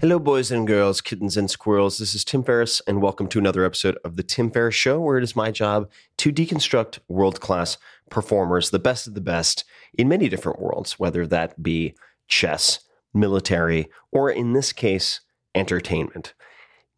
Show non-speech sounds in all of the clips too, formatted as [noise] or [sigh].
Hello, boys and girls, kittens and squirrels. This is Tim Ferriss, and welcome to another episode of The Tim Ferriss Show, where it is my job to deconstruct world class performers, the best of the best, in many different worlds, whether that be chess, military, or in this case, entertainment.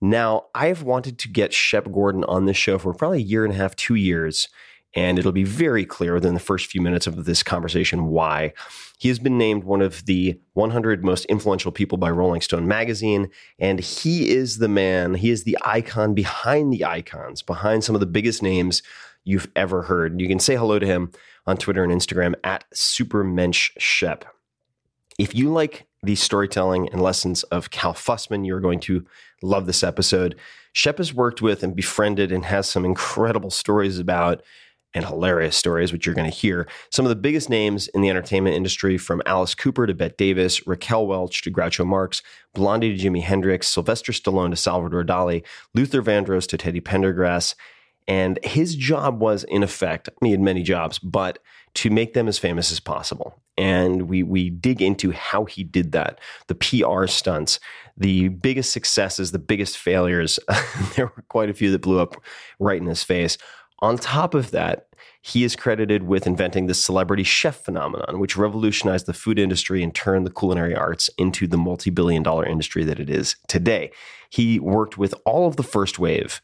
Now, I've wanted to get Shep Gordon on this show for probably a year and a half, two years, and it'll be very clear within the first few minutes of this conversation why. He has been named one of the 100 most influential people by Rolling Stone magazine, and he is the man, he is the icon behind the icons, behind some of the biggest names you've ever heard. You can say hello to him on Twitter and Instagram at SupermenschShep. If you like the storytelling and lessons of Cal Fussman, you're going to love this episode. Shep has worked with and befriended and has some incredible stories about and hilarious stories, which you're going to hear. Some of the biggest names in the entertainment industry, from Alice Cooper to Bette Davis, Raquel Welch to Groucho Marx, Blondie to Jimi Hendrix, Sylvester Stallone to Salvador Dali, Luther Vandross to Teddy Pendergrass. And his job was, in effect, he had many jobs, but to make them as famous as possible. And we we dig into how he did that, the PR stunts, the biggest successes, the biggest failures. [laughs] there were quite a few that blew up right in his face. On top of that, he is credited with inventing the celebrity chef phenomenon, which revolutionized the food industry and turned the culinary arts into the multi billion dollar industry that it is today. He worked with all of the first wave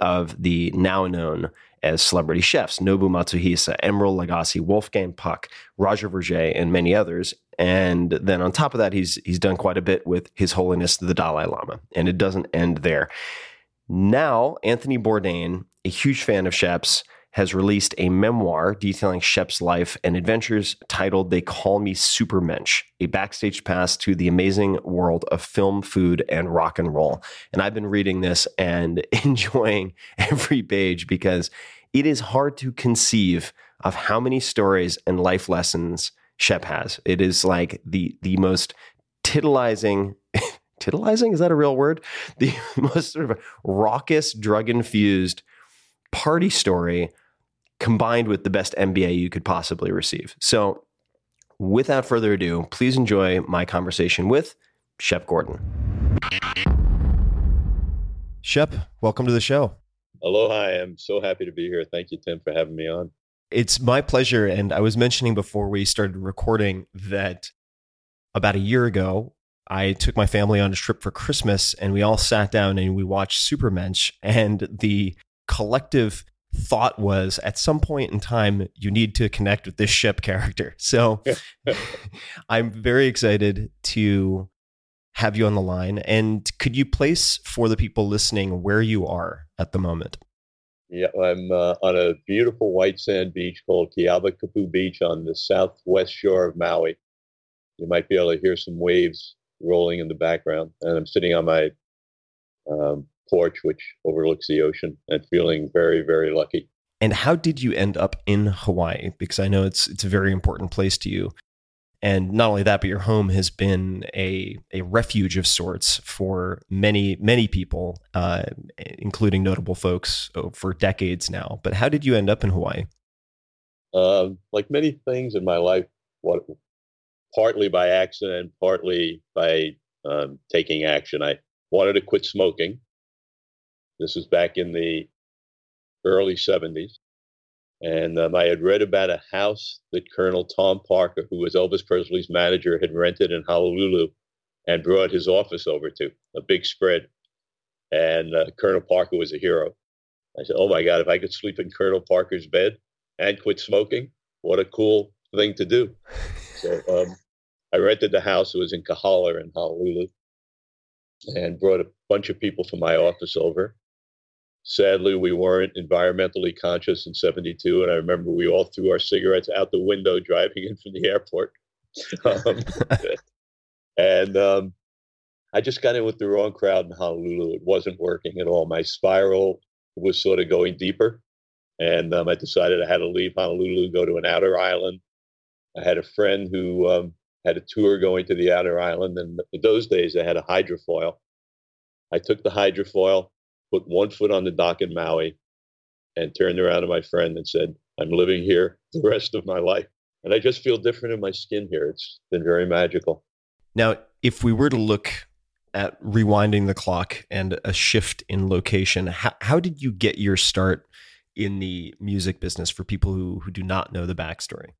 of the now known as celebrity chefs Nobu Matsuhisa, Emeril Lagasse, Wolfgang Puck, Roger Vergé, and many others. And then on top of that, he's he's done quite a bit with His Holiness the Dalai Lama, and it doesn't end there. Now, Anthony Bourdain, a huge fan of Shep's, has released a memoir detailing Shep's life and adventures titled They Call Me Supermensch, a backstage pass to the amazing world of film, food, and rock and roll. And I've been reading this and [laughs] enjoying every page because it is hard to conceive of how many stories and life lessons Shep has. It is like the the most titillizing [laughs] titillizing is that a real word? The [laughs] most sort of raucous drug infused party story combined with the best MBA you could possibly receive. So, without further ado, please enjoy my conversation with Shep Gordon. Shep, welcome to the show. Aloha. I am so happy to be here. Thank you, Tim, for having me on. It's my pleasure. And I was mentioning before we started recording that about a year ago, I took my family on a trip for Christmas and we all sat down and we watched Supermensch. And the collective thought was at some point in time, you need to connect with this Shep character. [laughs] So [laughs] I'm very excited to have you on the line. And could you place for the people listening where you are at the moment? Yeah, I'm uh, on a beautiful white sand beach called Keawakapu Beach on the southwest shore of Maui. You might be able to hear some waves rolling in the background. And I'm sitting on my um, porch, which overlooks the ocean, and feeling very, very lucky. And how did you end up in Hawaii? Because I know it's it's a very important place to you. And not only that, but your home has been a, a refuge of sorts for many, many people, uh, including notable folks oh, for decades now. But how did you end up in Hawaii? Uh, like many things in my life, what partly by accident, partly by um, taking action. I wanted to quit smoking. This was back in the early 70s. And um, I had read about a house that Colonel Tom Parker, who was Elvis Presley's manager, had rented in Honolulu and brought his office over to a big spread. And uh, Colonel Parker was a hero. I said, Oh my God, if I could sleep in Colonel Parker's bed and quit smoking, what a cool thing to do. So um, I rented the house. It was in Kahala in Honolulu and brought a bunch of people from my office over. Sadly, we weren't environmentally conscious in 72. And I remember we all threw our cigarettes out the window driving in from the airport. [laughs] um, and um, I just got in with the wrong crowd in Honolulu. It wasn't working at all. My spiral was sort of going deeper. And um, I decided I had to leave Honolulu, go to an outer island. I had a friend who um, had a tour going to the outer island. And in those days, I had a hydrofoil. I took the hydrofoil, put one foot on the dock in Maui, and turned around to my friend and said, I'm living here [laughs] the rest of my life. And I just feel different in my skin here. It's been very magical. Now, if we were to look at rewinding the clock and a shift in location, how, how did you get your start in the music business for people who, who do not know the backstory?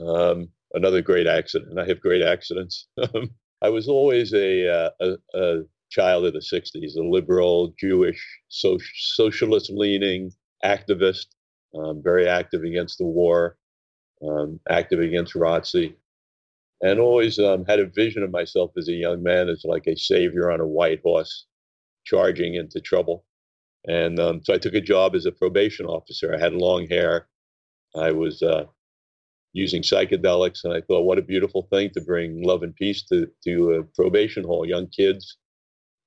Um, another great accident. I have great accidents. [laughs] I was always a, uh, a, a child of the 60s, a liberal, Jewish, so, socialist leaning activist, um, very active against the war, um, active against ROTC, and always um, had a vision of myself as a young man as like a savior on a white horse charging into trouble. And um, so I took a job as a probation officer. I had long hair. I was uh, using psychedelics, and I thought, what a beautiful thing to bring love and peace to to a probation hall, young kids.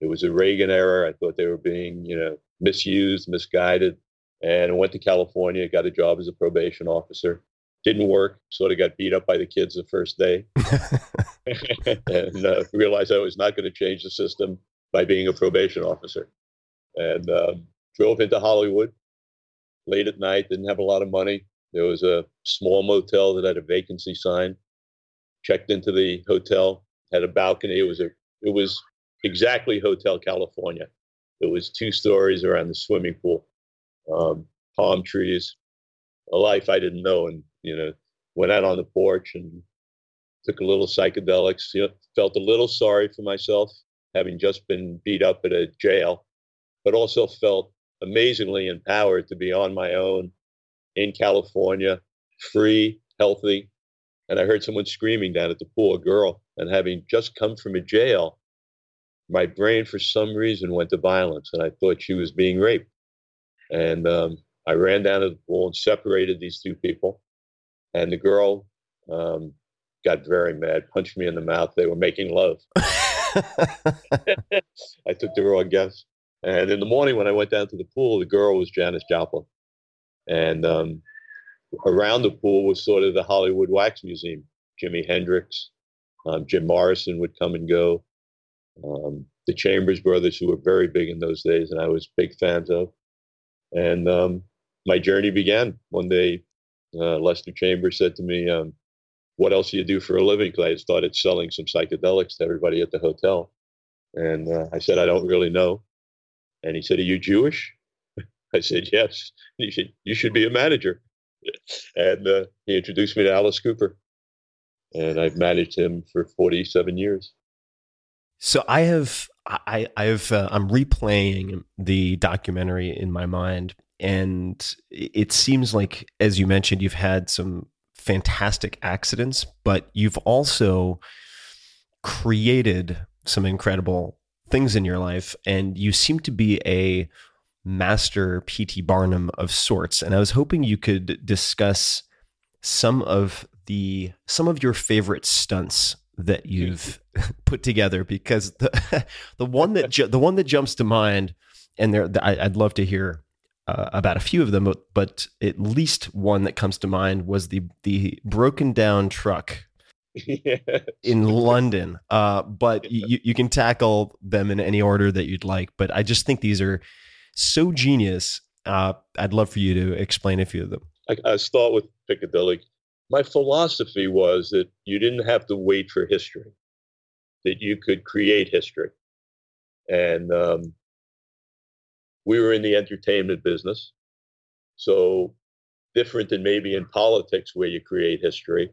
It was a Reagan era. I thought they were being, you know, misused, misguided, and went to California, got a job as a probation officer. Didn't work. Sort of got beat up by the kids the first day, [laughs] and uh, realized I was not going to change the system by being a probation officer. And um, drove into Hollywood late at night. Didn't have a lot of money there was a small motel that had a vacancy sign. Checked into the hotel, had a balcony. It was a it was exactly Hotel California. It was two stories around the swimming pool, um, palm trees, a life I didn't know. And you know, went out on the porch and took a little psychedelics. You know, felt a little sorry for myself, having just been beat up at a jail, but also felt amazingly empowered to be on my own in California, free, healthy. And I heard someone screaming down at the pool, a girl, and having just come from a jail, my brain for some reason went to violence, and I thought she was being raped. And um, I ran down to the pool and separated these two people. And the girl um, got very mad, punched me in the mouth. They were making love. [laughs] I took the wrong guess. And in the morning, when I went down to the pool, the girl was Janis Joplin. And um, around the pool was sort of the Hollywood Wax Museum. Jimi Hendrix, um, Jim Morrison would come and go. Um, the Chambers Brothers, who were very big in those days, and I was big fans of. And um, my journey began. One day, uh, Lester Chambers said to me, um, "What else do you do for a living?" Because I had started selling some psychedelics to everybody at the hotel, and uh, I said, "I don't really know." And he said, "Are you Jewish?" [laughs] I said, "Yes." And he said, "You should be a manager." [laughs] And uh, he introduced me to Alice Cooper, and I've managed him for forty-seven years. So I have I I've uh, I'm replaying the documentary in my mind and it seems like as you mentioned you've had some fantastic accidents but you've also created some incredible things in your life and you seem to be a master PT Barnum of sorts and I was hoping you could discuss some of the some of your favorite stunts that you've [laughs] put together because the [laughs] the one that ju- the one that jumps to mind and there I, would love to hear uh, about a few of them but, but at least one that comes to mind was the the broken down truck yes. in London. Uh, but you, you can tackle them in any order that you'd like but I just think these are so genius. Uh, I'd love for you to explain a few of them. I, I start with Piccadilly. My philosophy was that you didn't have to wait for history, that you could create history. And um, we were in the entertainment business. So, different than maybe in politics where you create history,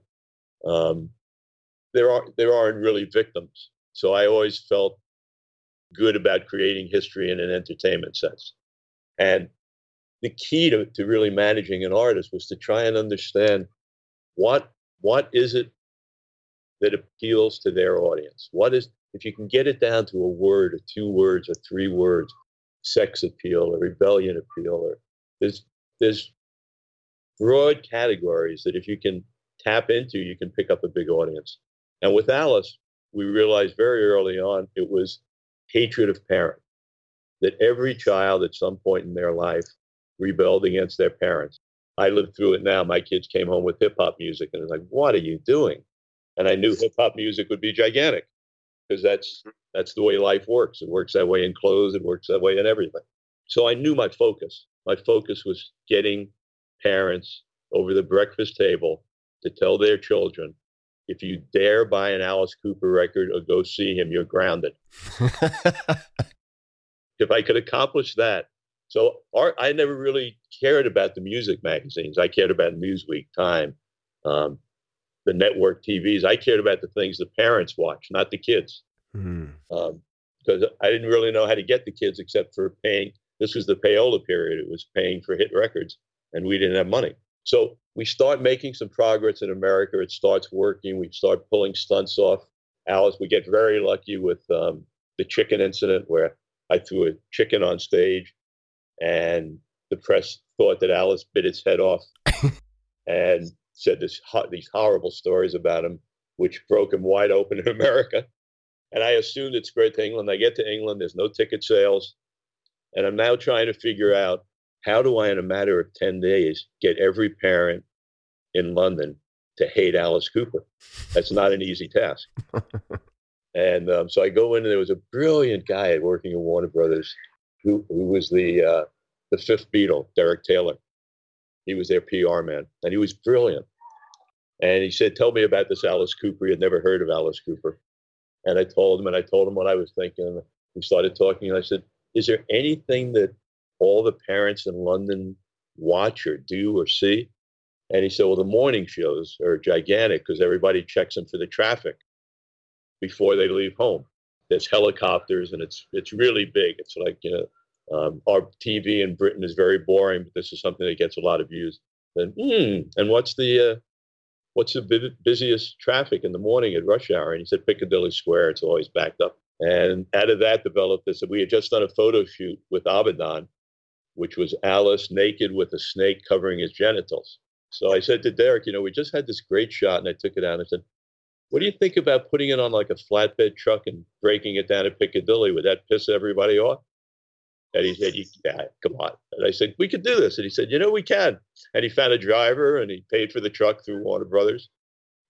um, there, are, there aren't really victims. So, I always felt good about creating history in an entertainment sense. And the key to, to really managing an artist was to try and understand what what is it that appeals to their audience? What is if you can get it down to a word or two words or three words, sex appeal or rebellion appeal or there's there's broad categories that if you can tap into, you can pick up a big audience. And with Alice, we realized very early on it was hatred of parent. That every child at some point in their life rebelled against their parents. I lived through it now. My kids came home with hip hop music and it's like, what are you doing? And I knew hip hop music would be gigantic because that's that's the way life works. It works that way in clothes, it works that way in everything. So I knew my focus. My focus was getting parents over the breakfast table to tell their children, if you dare buy an Alice Cooper record or go see him, you're grounded. [laughs] if I could accomplish that, so art, I never really cared about the music magazines. I cared about Newsweek, Time, um, the network TVs. I cared about the things the parents watch, not the kids. Mm. Um, because I didn't really know how to get the kids except for paying. This was the payola period. It was paying for hit records, and we didn't have money. So we start making some progress in America. It starts working. We start pulling stunts off. Alice, we get very lucky with um, the chicken incident where I threw a chicken on stage and the press thought that Alice bit its head off [laughs] and said this, these horrible stories about him, which broke him wide open in [laughs] America. And I assumed it's spread to England. I get to England, there's no ticket sales. And I'm now trying to figure out how do I, in a matter of 10 days, get every parent in London to hate Alice Cooper? That's not an easy task. [laughs] and um, so I go in, and there was a brilliant guy working at Warner Brothers who, who was the uh, the fifth Beatle, Derek Taylor. He was their PR man, and he was brilliant. And he said, "Tell me about this Alice Cooper." Had never heard of Alice Cooper, and I told him, and I told him what I was thinking. We started talking, and I said, "Is there anything that all the parents in London watch or do or see?" And he said, "Well, the morning shows are gigantic because everybody checks them for the traffic before they leave home there's helicopters and it's it's really big. It's like you know, um, our TV in Britain is very boring, but this is something that gets a lot of views. Mm, and what's the uh, what's the busiest traffic in the morning at rush hour? And he said Piccadilly Square. It's always backed up. And out of that developed this. We had just done a photo shoot with Avedon, which was Alice naked with a snake covering his genitals. So I said to Derek, you know, we just had this great shot, and I took it out and I said, what do you think about putting it on like a flatbed truck and breaking it down at Piccadilly? Would that piss everybody off? And he said, yeah, come on. And I said, we could do this. And he said, you know, we can. And he found a driver and he paid for the truck through Warner Brothers.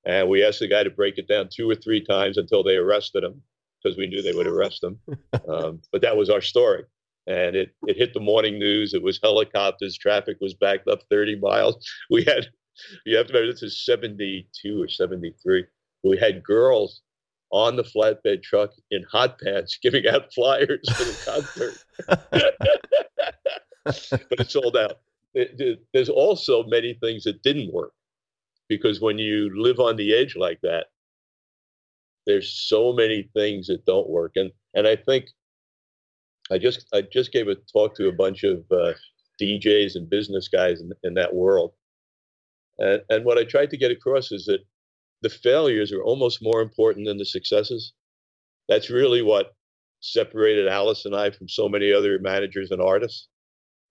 And we asked the guy to break it down two or three times until they arrested him because we knew they would arrest him. [laughs] Um, but that was our story. and it, it hit the morning news. It was helicopters. Traffic was backed up 30 miles. We had, you have to remember, this is 72 or 73. We had girls on the flatbed truck in hot pants giving out flyers for the concert. [laughs] but it sold out. There's also many things that didn't work because when you live on the edge like that, there's so many things that don't work. And and I think I just I just gave a talk to a bunch of uh, DJs and business guys in, in that world, and and what I tried to get across is that the failures are almost more important than the successes. That's really what separated Alice and I from so many other managers and artists,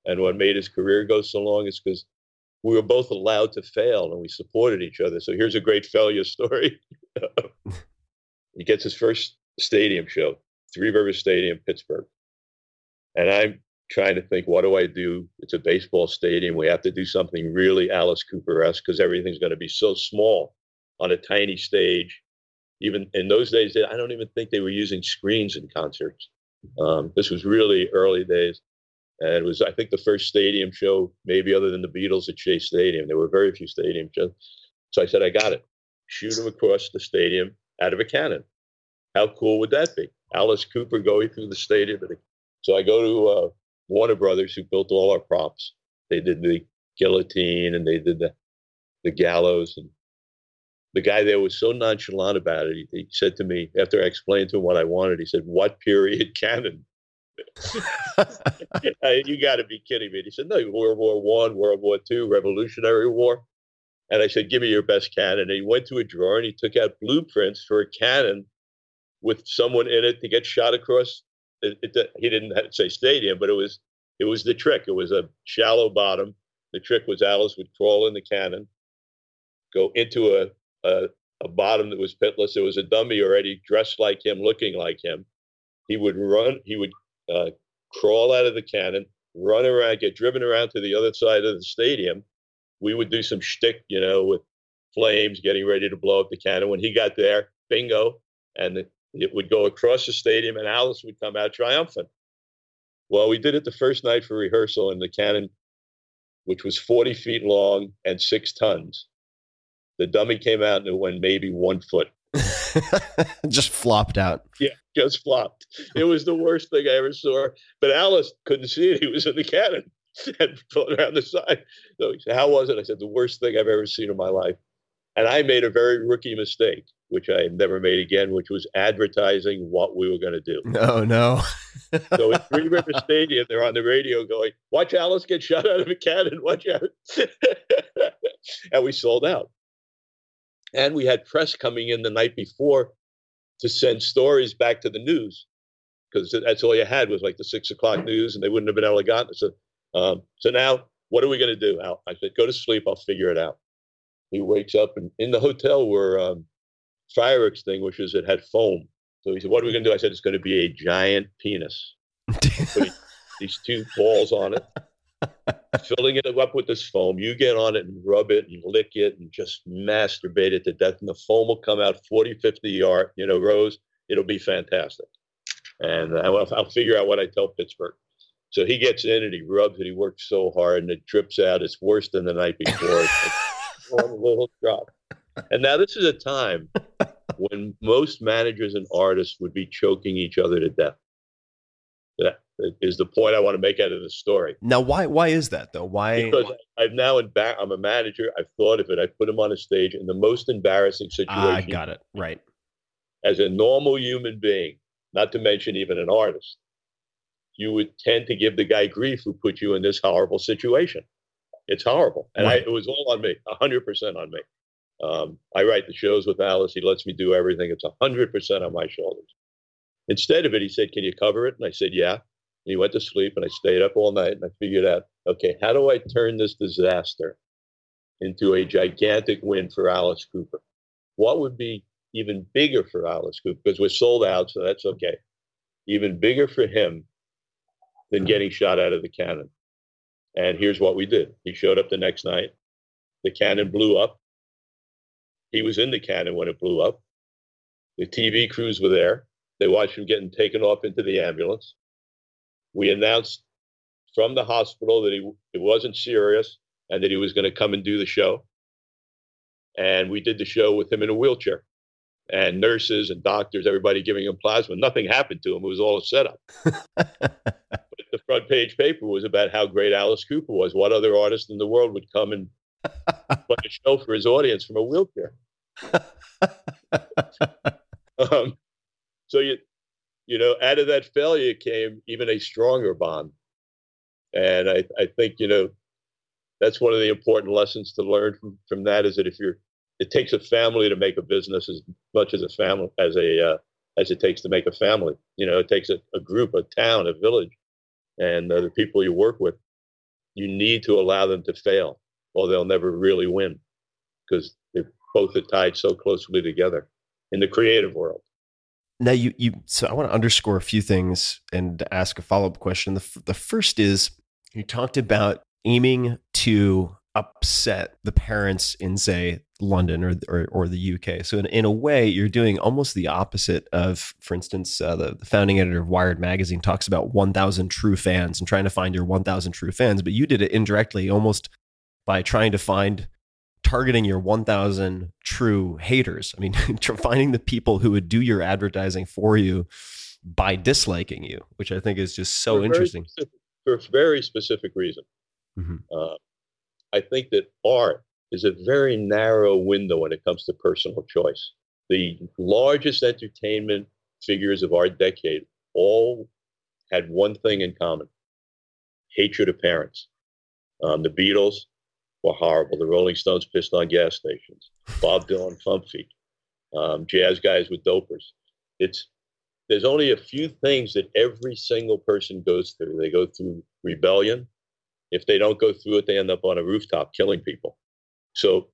and what made his career go so long is because we were both allowed to fail and we supported each other. So here's a great failure story. [laughs] he gets his first stadium show, Three Rivers Stadium, Pittsburgh. And I'm trying to think, what do I do? It's a baseball stadium. We have to do something really Alice Cooper esque because everything's going to be so small on a tiny stage. Even in those days, I don't even think they were using screens in concerts. Um, this was really early days. And it was, I think, the first stadium show, maybe other than the Beatles at Shea Stadium. There were very few stadium shows. So I said, I got it. Shoot him across the stadium out of a cannon. How cool would that be? Alice Cooper going through the stadium. So I go to uh, Warner Brothers, who built all our props. They did the guillotine and they did the, the gallows. And the guy there was so nonchalant about it. He, he said to me, after I explained to him what I wanted, he said, What period [laughs] cannon? [laughs] you got to be kidding me. And he said, No, World War One, World War Two, Revolutionary War. And I said, Give me your best cannon. And he went to a drawer and he took out blueprints for a cannon with someone in it to get shot across. It, it, uh, he didn't say stadium, but it was it was the trick. It was a shallow bottom. The trick was Alice would crawl in the cannon, go into a, a, a bottom that was pitless. It was a dummy already dressed like him, looking like him. He would run. He would uh, crawl out of the cannon, run around, get driven around to the other side of the stadium. We would do some shtick, you know, with flames, getting ready to blow up the cannon. When he got there, bingo, and the, it would go across the stadium, and Alice would come out triumphant. Well, we did it the first night for rehearsal, and the cannon, which was 40 feet long and six tons, the dummy came out and it went maybe one foot. [laughs] just flopped out. Yeah, just flopped. It was the worst thing I ever saw. But Alice couldn't see it. He was in the cannon [laughs] and floating around the side. So he said, How was it? I said, The worst thing I've ever seen in my life. And I made a very rookie mistake, which I never made again, which was advertising what we were going to do. [laughs] Oh, no, no. so at Three River Stadium, they're on the radio going, Watch Alice get shot out of a cannon. Watch out. and we sold out. And we had press coming in the night before to send stories back to the news because that's all you had was like the six o'clock news, and they wouldn't have been able to get it. So, um, so now what are we going to do? Al? I said, go to sleep. I'll figure it out. He wakes up, and in the hotel were um, fire extinguishers that had foam. So he said, "What are we going to do?" I said, "It's going to be a giant penis. [laughs] these two balls on it." [laughs] filling it up with this foam. You get on it and rub it and lick it and just masturbate it to death. And the foam will come out 40, 50 yard, you know, rows. It'll be fantastic. And uh, I'll, I'll figure out what I tell Pittsburgh. So he gets in and he rubs it. He works so hard and it drips out. It's worse than the night before. [laughs] one little drop. And now this is a time when most managers and artists would be choking each other to death. That is the point I want to make out of the story. Now, why why is that though? Why? Because I've now embar- I'm a manager. I've thought of it. I put him on a stage in the most embarrassing situation. I got it right. As a normal human being, not to mention even an artist, you would tend to give the guy grief who put you in this horrible situation. It's horrible, and right. I, it was all on me, hundred percent on me. Um, I write the shows with Alice. He lets me do everything. It's hundred percent on my shoulders. Instead of it, he said, "Can you cover it?" And I said, "Yeah." He went to sleep, and I stayed up all night, and I figured out, okay, how do I turn this disaster into a gigantic win for Alice Cooper? What would be even bigger for Alice Cooper? Because we're sold out, so that's okay. Even bigger for him than getting shot out of the cannon. And here's what we did. He showed up the next night. The cannon blew up. He was in the cannon when it blew up. The TV crews were there. They watched him getting taken off into the ambulance. We announced from the hospital that he it wasn't serious and that he was going to come and do the show. And we did the show with him in a wheelchair, and nurses and doctors, everybody giving him plasma. Nothing happened to him; it was all a setup. [laughs] but the front page paper was about how great Alice Cooper was. What other artist in the world would come and [laughs] play a show for his audience from a wheelchair? [laughs] um, so you, you know, out of that failure came even a stronger bond, and I, I think you know, that's one of the important lessons to learn from from that is that if you're, it takes a family to make a business as much as a family as a uh, as it takes to make a family. You know, it takes a, a group, a town, a village, and uh, the people you work with. You need to allow them to fail, or they'll never really win, because they're both are tied so closely together in the creative world. Now you you so I want to underscore a few things and ask a follow up question. The the first is you talked about aiming to upset the parents in say London or or, or the UK. So in, in a way, you're doing almost the opposite of, for instance, uh, the, the founding editor of Wired magazine talks about 1,000 true fans and trying to find your 1,000 true fans. But you did it indirectly, almost by trying to find targeting your 1000 true haters. I mean, [laughs] finding the people who would do your advertising for you by disliking you, which I think is just so for interesting. For a very specific reason. Mm-hmm. Uh, I think that art is a very narrow window when it comes to personal choice. The largest entertainment figures of our decade all had one thing in common hatred of parents. Um, the Beatles, were horrible. The Rolling Stones pissed on gas stations. Bob Dylan, Pump um, jazz guys with dopers. It's there's only a few things that every single person goes through. They go through rebellion. If they don't go through it, they end up on a rooftop killing people. So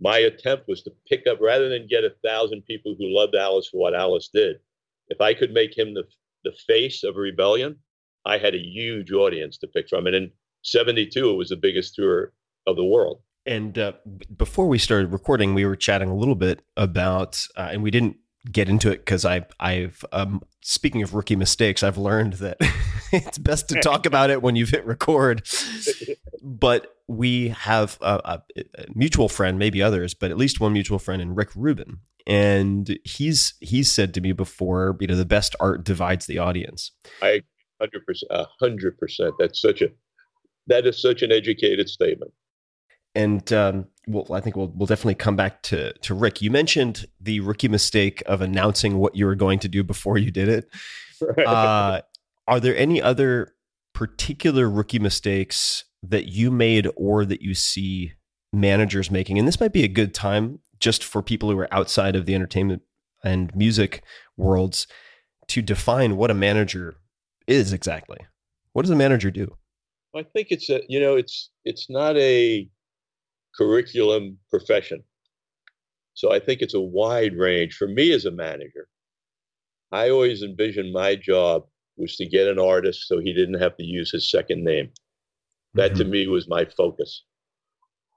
my attempt was to pick up rather than get a thousand people who loved Alice for what Alice did. If I could make him the the face of a rebellion, I had a huge audience to pick from. And in '72, it was the biggest tour of the world. And uh, before we started recording, we were chatting a little bit about, uh, and we didn't get into it because I, I've, um, speaking of rookie mistakes, I've learned that [laughs] it's best to talk about it when you've hit record. [laughs] But we have a, a, mutual friend, maybe others, but at least one mutual friend in Rick Rubin. And he's he's said to me before, you know, the best art divides the audience. I hundred percent, hundred percent. That's such a that is such an educated statement and um, well, I think we'll we'll definitely come back to to Rick. You mentioned the rookie mistake of announcing what you were going to do before you did it. Right. Uh, are there any other particular rookie mistakes that you made or that you see managers making? And this might be a good time just for people who are outside of the entertainment and music worlds to define what a manager is exactly. What does a manager do? I think it's a you know it's it's not a curriculum profession. So I think it's a wide range. For me as a manager, I always envisioned my job was to get an artist so he didn't have to use his second name. That mm-hmm. to me was my focus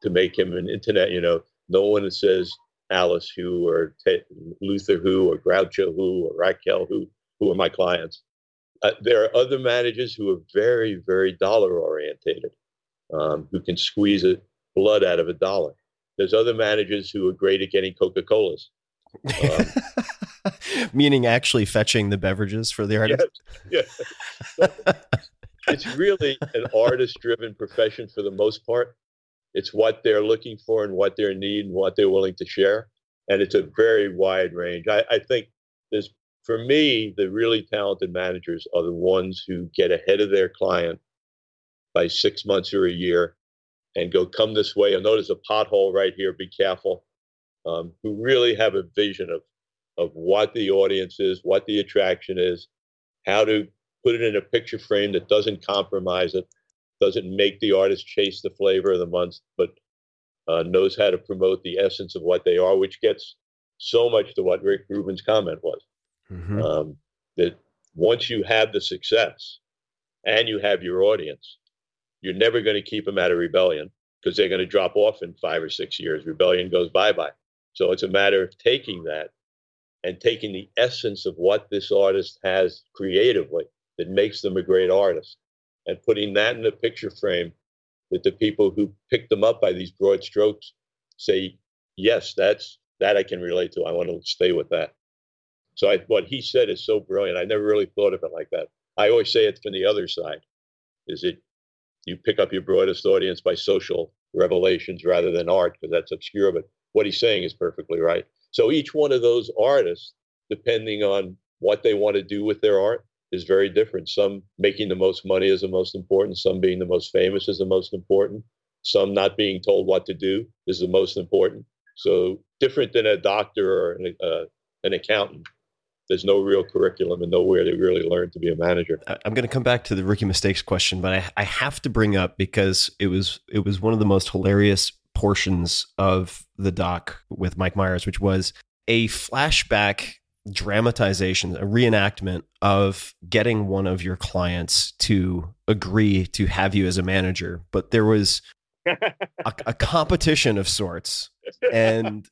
to make him an internet, you know, no one says Alice who or Ted, Luther who or Groucho who or Raquel who, who are my clients. Uh, there are other managers who are very, very dollar orientated, um, who can squeeze it blood out of a dollar. There's other managers who are great at getting Coca Colas. Um, [laughs] Meaning actually fetching the beverages for the artist? Yes, yes. it's really an artist driven profession for the most part. It's what they're looking for and what their need and what they're willing to share. And it's a very wide range. I, I think there's, for me, the really talented managers are the ones who get ahead of their client by six months or a year and go come this way. You'll notice a pothole right here. Be careful. Um, who really have a vision of of what the audience is, what the attraction is, how to put it in a picture frame that doesn't compromise it, doesn't make the artist chase the flavor of the month, but uh, knows how to promote the essence of what they are, which gets so much to what Rick Rubin's comment was. Mm-hmm. Um, that once you have the success and you have your audience, you're never going to keep them out of rebellion because they're going to drop off in five or six years. Rebellion goes bye bye. So it's a matter of taking that and taking the essence of what this artist has creatively that makes them a great artist. And putting that in a picture frame that the people who pick them up by these broad strokes say, yes, that's that I can relate to. I want to stay with that. So I, what he said is so brilliant. I never really thought of it like that. I always say it from the other side. Is it you pick up your broadest audience by social revelations rather than art because that's obscure. But what he's saying is perfectly right. So each one of those artists, depending on what they want to do with their art, is very different. Some making the most money is the most important. Some being the most famous is the most important. Some not being told what to do is the most important. So different than a doctor or an, uh, an accountant there's no real curriculum and nowhere to really learn to be a manager. I'm going to come back to the rookie mistakes question, but I, I have to bring up because it was it was one of the most hilarious portions of the doc with Mike Myers, which was a flashback dramatization, a reenactment of getting one of your clients to agree to have you as a manager. But there was [laughs] a, a competition of sorts. And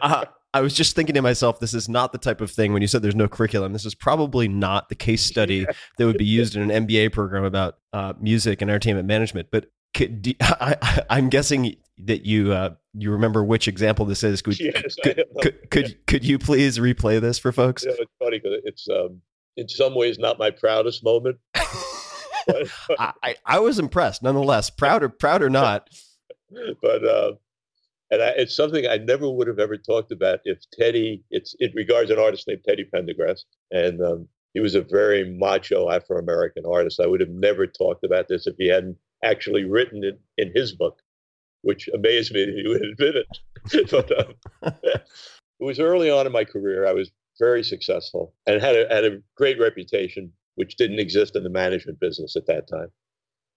uh, I was just thinking to myself, this is not the type of thing when you said there's no curriculum. This is probably not the case study that would be used in an MBA program about uh, music and entertainment management. But could, [laughs] I, am guessing that you uh, you remember which example this is. Could, yes, could, could, could, could, you please replay this for folks? You know, it's funny because it's um, in some ways not my proudest moment. [laughs] but, I, I was impressed, nonetheless. Proud or proud or [laughs] not. But uh, and I, it's something I never would have ever talked about if Teddy. It's it regards an artist named Teddy Pendergrass, and um, he was a very macho Afro American artist. I would have never talked about this if he hadn't actually written it in his book, which amazed me that he would admit it. [laughs] but um, [laughs] it was early on in my career. I was very successful and had a, had a great reputation, which didn't exist in the management business at that time.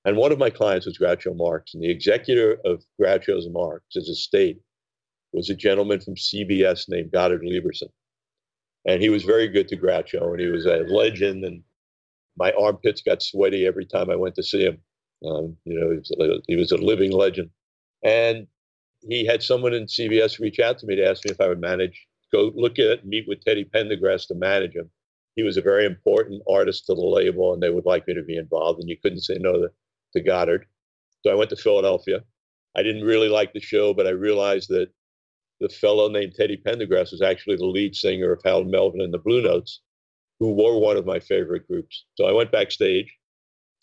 And one of my clients was Groucho Marx, and the executor of Groucho's Marx's estate was a gentleman from CBS named Goddard Lieberson. And he was very good to Groucho, and he was a legend. And my armpits got sweaty every time I went to see him. Um, you know, he was, a, he was a living legend. And he had someone in CBS reach out to me to ask me if I would manage, go look at, meet with Teddy Pendergrass to manage him. He was a very important artist to the label, and they would like me to be involved. And you couldn't say no to to Goddard. So I went to Philadelphia. I didn't really like the show, but I realized that the fellow named Teddy Pendergrass was actually the lead singer of Harold Melvin and the Blue Notes, who were one of my favorite groups. So I went backstage.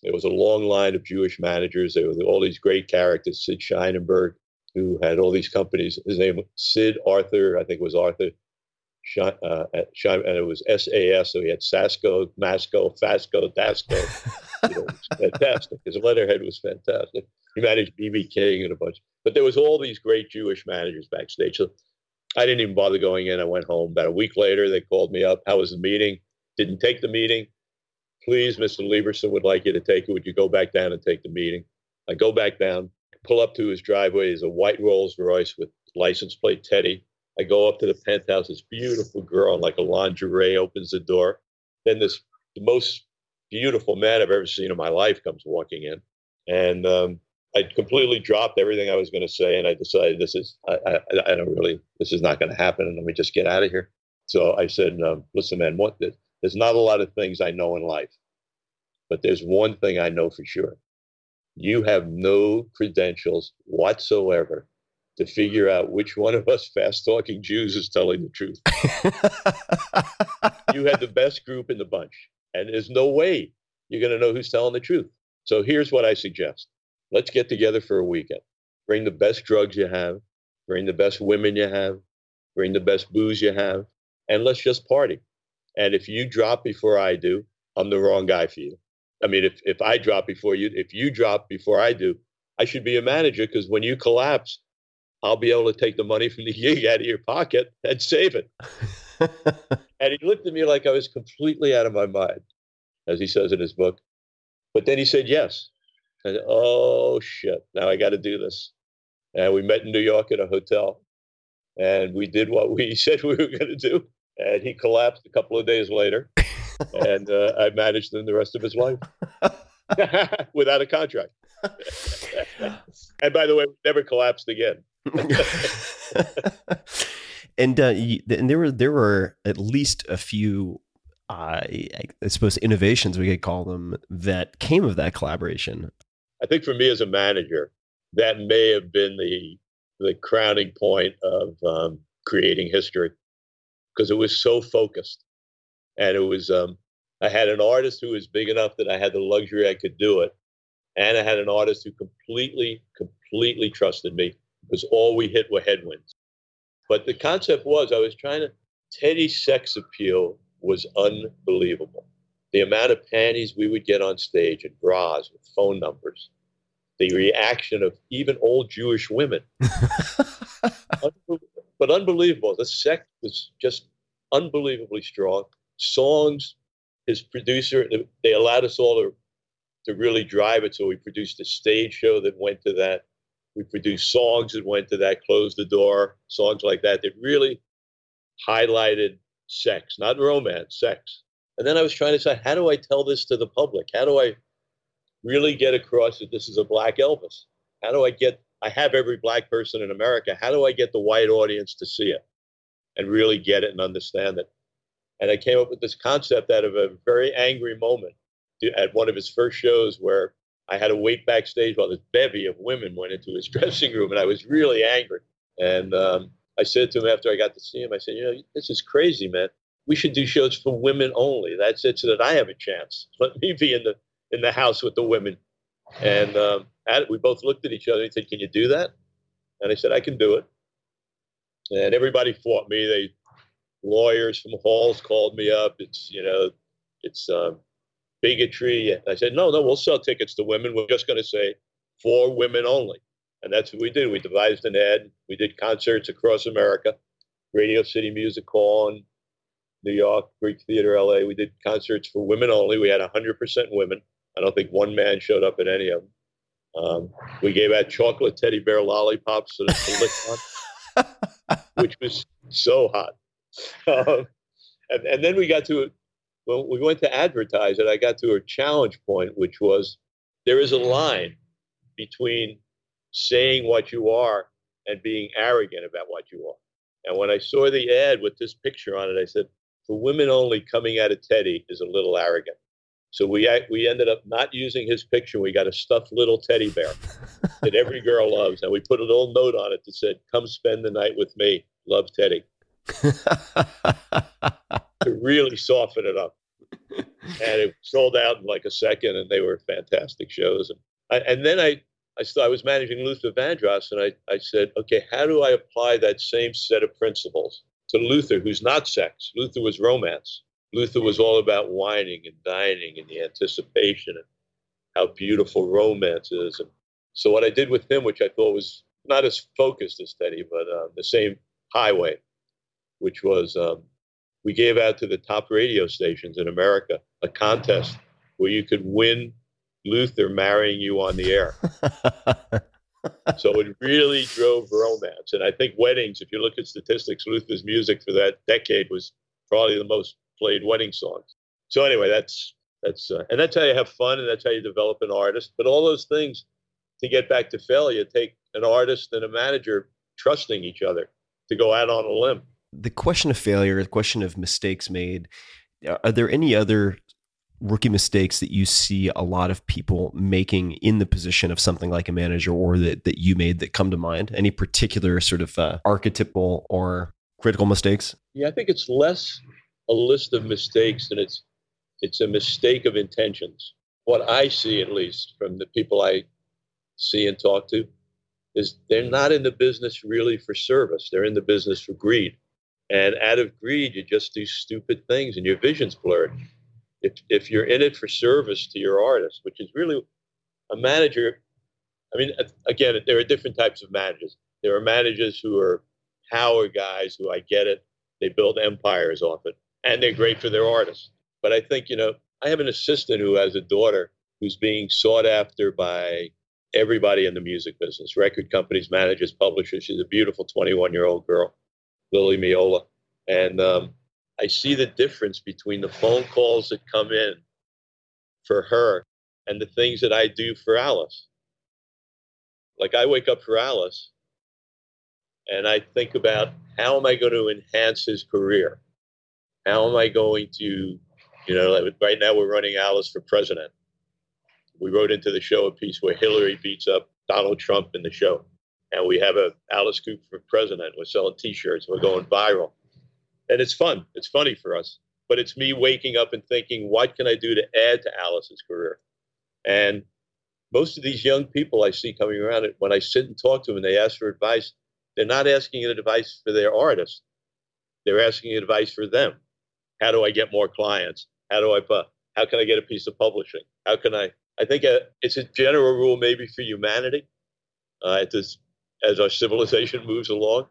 There was a long line of Jewish managers. There were all these great characters, Sid Seidenberg, who had all these companies. His name was Sid Arthur, I think was Arthur. Uh, at, and it was SAS, so he had Sasco, Masco, Fasco, Dasco. you know, fantastic. His letterhead was fantastic. He managed BB King and a bunch, but there was all these great Jewish managers backstage. So I didn't even bother going in. I went home. About a week later, they called me up. How was the meeting? Didn't take the meeting. Please, Mr. Lieberson would like you to take it. Would you go back down and take the meeting? I go back down, pull up to his driveway. There's a white Rolls Royce with license plate Teddy. I go up to the penthouse. This beautiful girl in like a lingerie opens the door. Then this the most beautiful man I've ever seen in my life comes walking in, and um, I completely dropped everything I was going to say, and I decided this is I, I, I don't really this is not going to happen, and let me just get out of here. So I said, um, "Listen, man, what there's not a lot of things I know in life, but there's one thing I know for sure: you have no credentials whatsoever." To figure out which one of us fast talking Jews is telling the truth. [laughs] you had the best group in the bunch and there's no way you're going to know who's telling the truth. So here's what I suggest let's get together for a weekend. Bring the best drugs you have, bring the best women you have, bring the best booze you have, and let's just party. And if you drop before I do, I'm the wrong guy for you. I mean, if, if I drop before you, if you drop before I do, I should be a manager because when you collapse, I'll be able to take the money from the [laughs] gig out of your pocket and save it. [laughs] and he looked at me like I was completely out of my mind, as he says in his book. But then he said yes. And oh shit, now I got to do this. And we met in New York at a hotel, and we did what we [laughs] said we were going to do. And he collapsed a couple of days later, and uh, I managed him the rest of his life without a contract. and by the way, never collapsed again [laughs] and uh, and there were there were at least a few I, I suppose innovations we could call them that came of that collaboration. I think for me as a manager, that may have been the the crowning point of um, creating history because it was so focused, and it was. Um, I had an artist who was big enough that I had the luxury I could do it, and I had an artist who completely, completely trusted me because all we hit were headwinds. But the concept was I was trying to Teddy's sex appeal was unbelievable. The amount of panties we would get on stage and bras with phone numbers, the reaction of even old Jewish women. [laughs] but unbelievable. The sex was just unbelievably strong. Songs, his producer, they allowed us all to, to really drive it. So we produced a stage show that went to that. We produced songs that went to that, Close the Door, songs like that that really highlighted sex, not romance, sex. And then I was trying to say, how do I tell this to the public? How do I really get across that this is a black Elvis? How do I get, I have every black person in America. How do I get the white audience to see it and really get it and understand it? And I came up with this concept out of a very angry moment at one of his first shows where I had to wait backstage while this bevy of women went into his [laughs] dressing room, and I was really angry. And um, I said to him after I got to see him, I said, you know, this is crazy, man. We should do shows for women only. That's it, so that I have a chance. [laughs] Let me be in the in the house with the women. And um, we both looked at each other and said, "Can you do that?" And I said, "I can do it." And everybody fought me. They lawyers from halls called me up. It's you know, it's um, bigotry. I said, "No, no, we'll sell tickets to women. We're just going to say for women only." And that's what we did. We devised an ad. We did concerts across America, Radio City Music Hall in New York, Greek Theater LA. We did concerts for women only. We had 100% women. I don't think one man showed up at any of them. Um, we gave out chocolate teddy bear lollipops to, [laughs] lick on, which was so hot. [laughs] Um, and, and, then we got to, when we went to advertise it, I got to a challenge point, which was there is a line between saying what you are and being arrogant about what you are. And when I saw the ad with this picture on it, I said, for women only, coming out of Teddy is a little arrogant. So we we ended up not using his picture. We got a stuffed little teddy bear [laughs] that every girl loves, and we put a little note on it that said, "Come spend the night with me. Love Teddy." [laughs] to really soften it up, and it sold out in like a second, and they were fantastic shows. And I, and then I I, I was managing Luther Vandross, and I, I said, okay, how do I apply that same set of principles to Luther, who's not sex? Luther was romance. Luther was all about whining and dining and the anticipation and how beautiful romance is. And so what I did with him, which I thought was not as focused as Teddy, but uh, the same highway, which was um, we gave out to the top radio stations in America a contest where you could win Luther marrying you on the air. [laughs] so it really drove romance. And I think weddings, if you look at statistics, Luther's music for that decade was probably the most played wedding songs. So anyway, that's that's uh, and that's how you have fun and that's how you develop an artist. But all those things to get back to failure take an artist and a manager trusting each other to go out on a limb. The question of failure, the question of mistakes made. Are there any other rookie mistakes that you see a lot of people making in the position of something like a manager or that, that you made that come to mind? Any particular sort of uh, archetypal or critical mistakes? Yeah, I think it's less a list of mistakes than it's it's a mistake of intentions. What I see, at least from the people I see and talk to, is they're not in the business really for service. They're in the business for greed. And out of greed, you just do stupid things and your vision's blurred if if you're in it for service to your artist, which is really a manager. I mean, again, there are different types of managers. There are managers who are power guys who I get it. They build empires off it, and they're great for their artists. But I think you know, I have an assistant who has a daughter who's being sought after by everybody in the music business record companies managers publishers she's a beautiful 21 year old girl lily miola and um, I see the difference between the phone calls that come in for her and the things that I do for Alice. Like I wake up for Alice and I think about how am I going to enhance his career? How am I going to You know, like right now we're running Alice for president. We wrote into the show a piece where Hillary beats up Donald Trump in the show. And we have a Alice Cooper for president. We're selling t-shirts. We're going viral. And it's fun. It's funny for us. But it's me waking up and thinking, what can I do to add to Alice's career? And most of these young people I see coming around, it when I sit and talk to them and they ask for advice, they're not asking advice for their artist. They're asking advice for them. How do I get more clients? How do I? How can I get a piece of publishing? How can I? I think uh, it's a general rule maybe for humanity uh, this, as our civilization [laughs] moves along.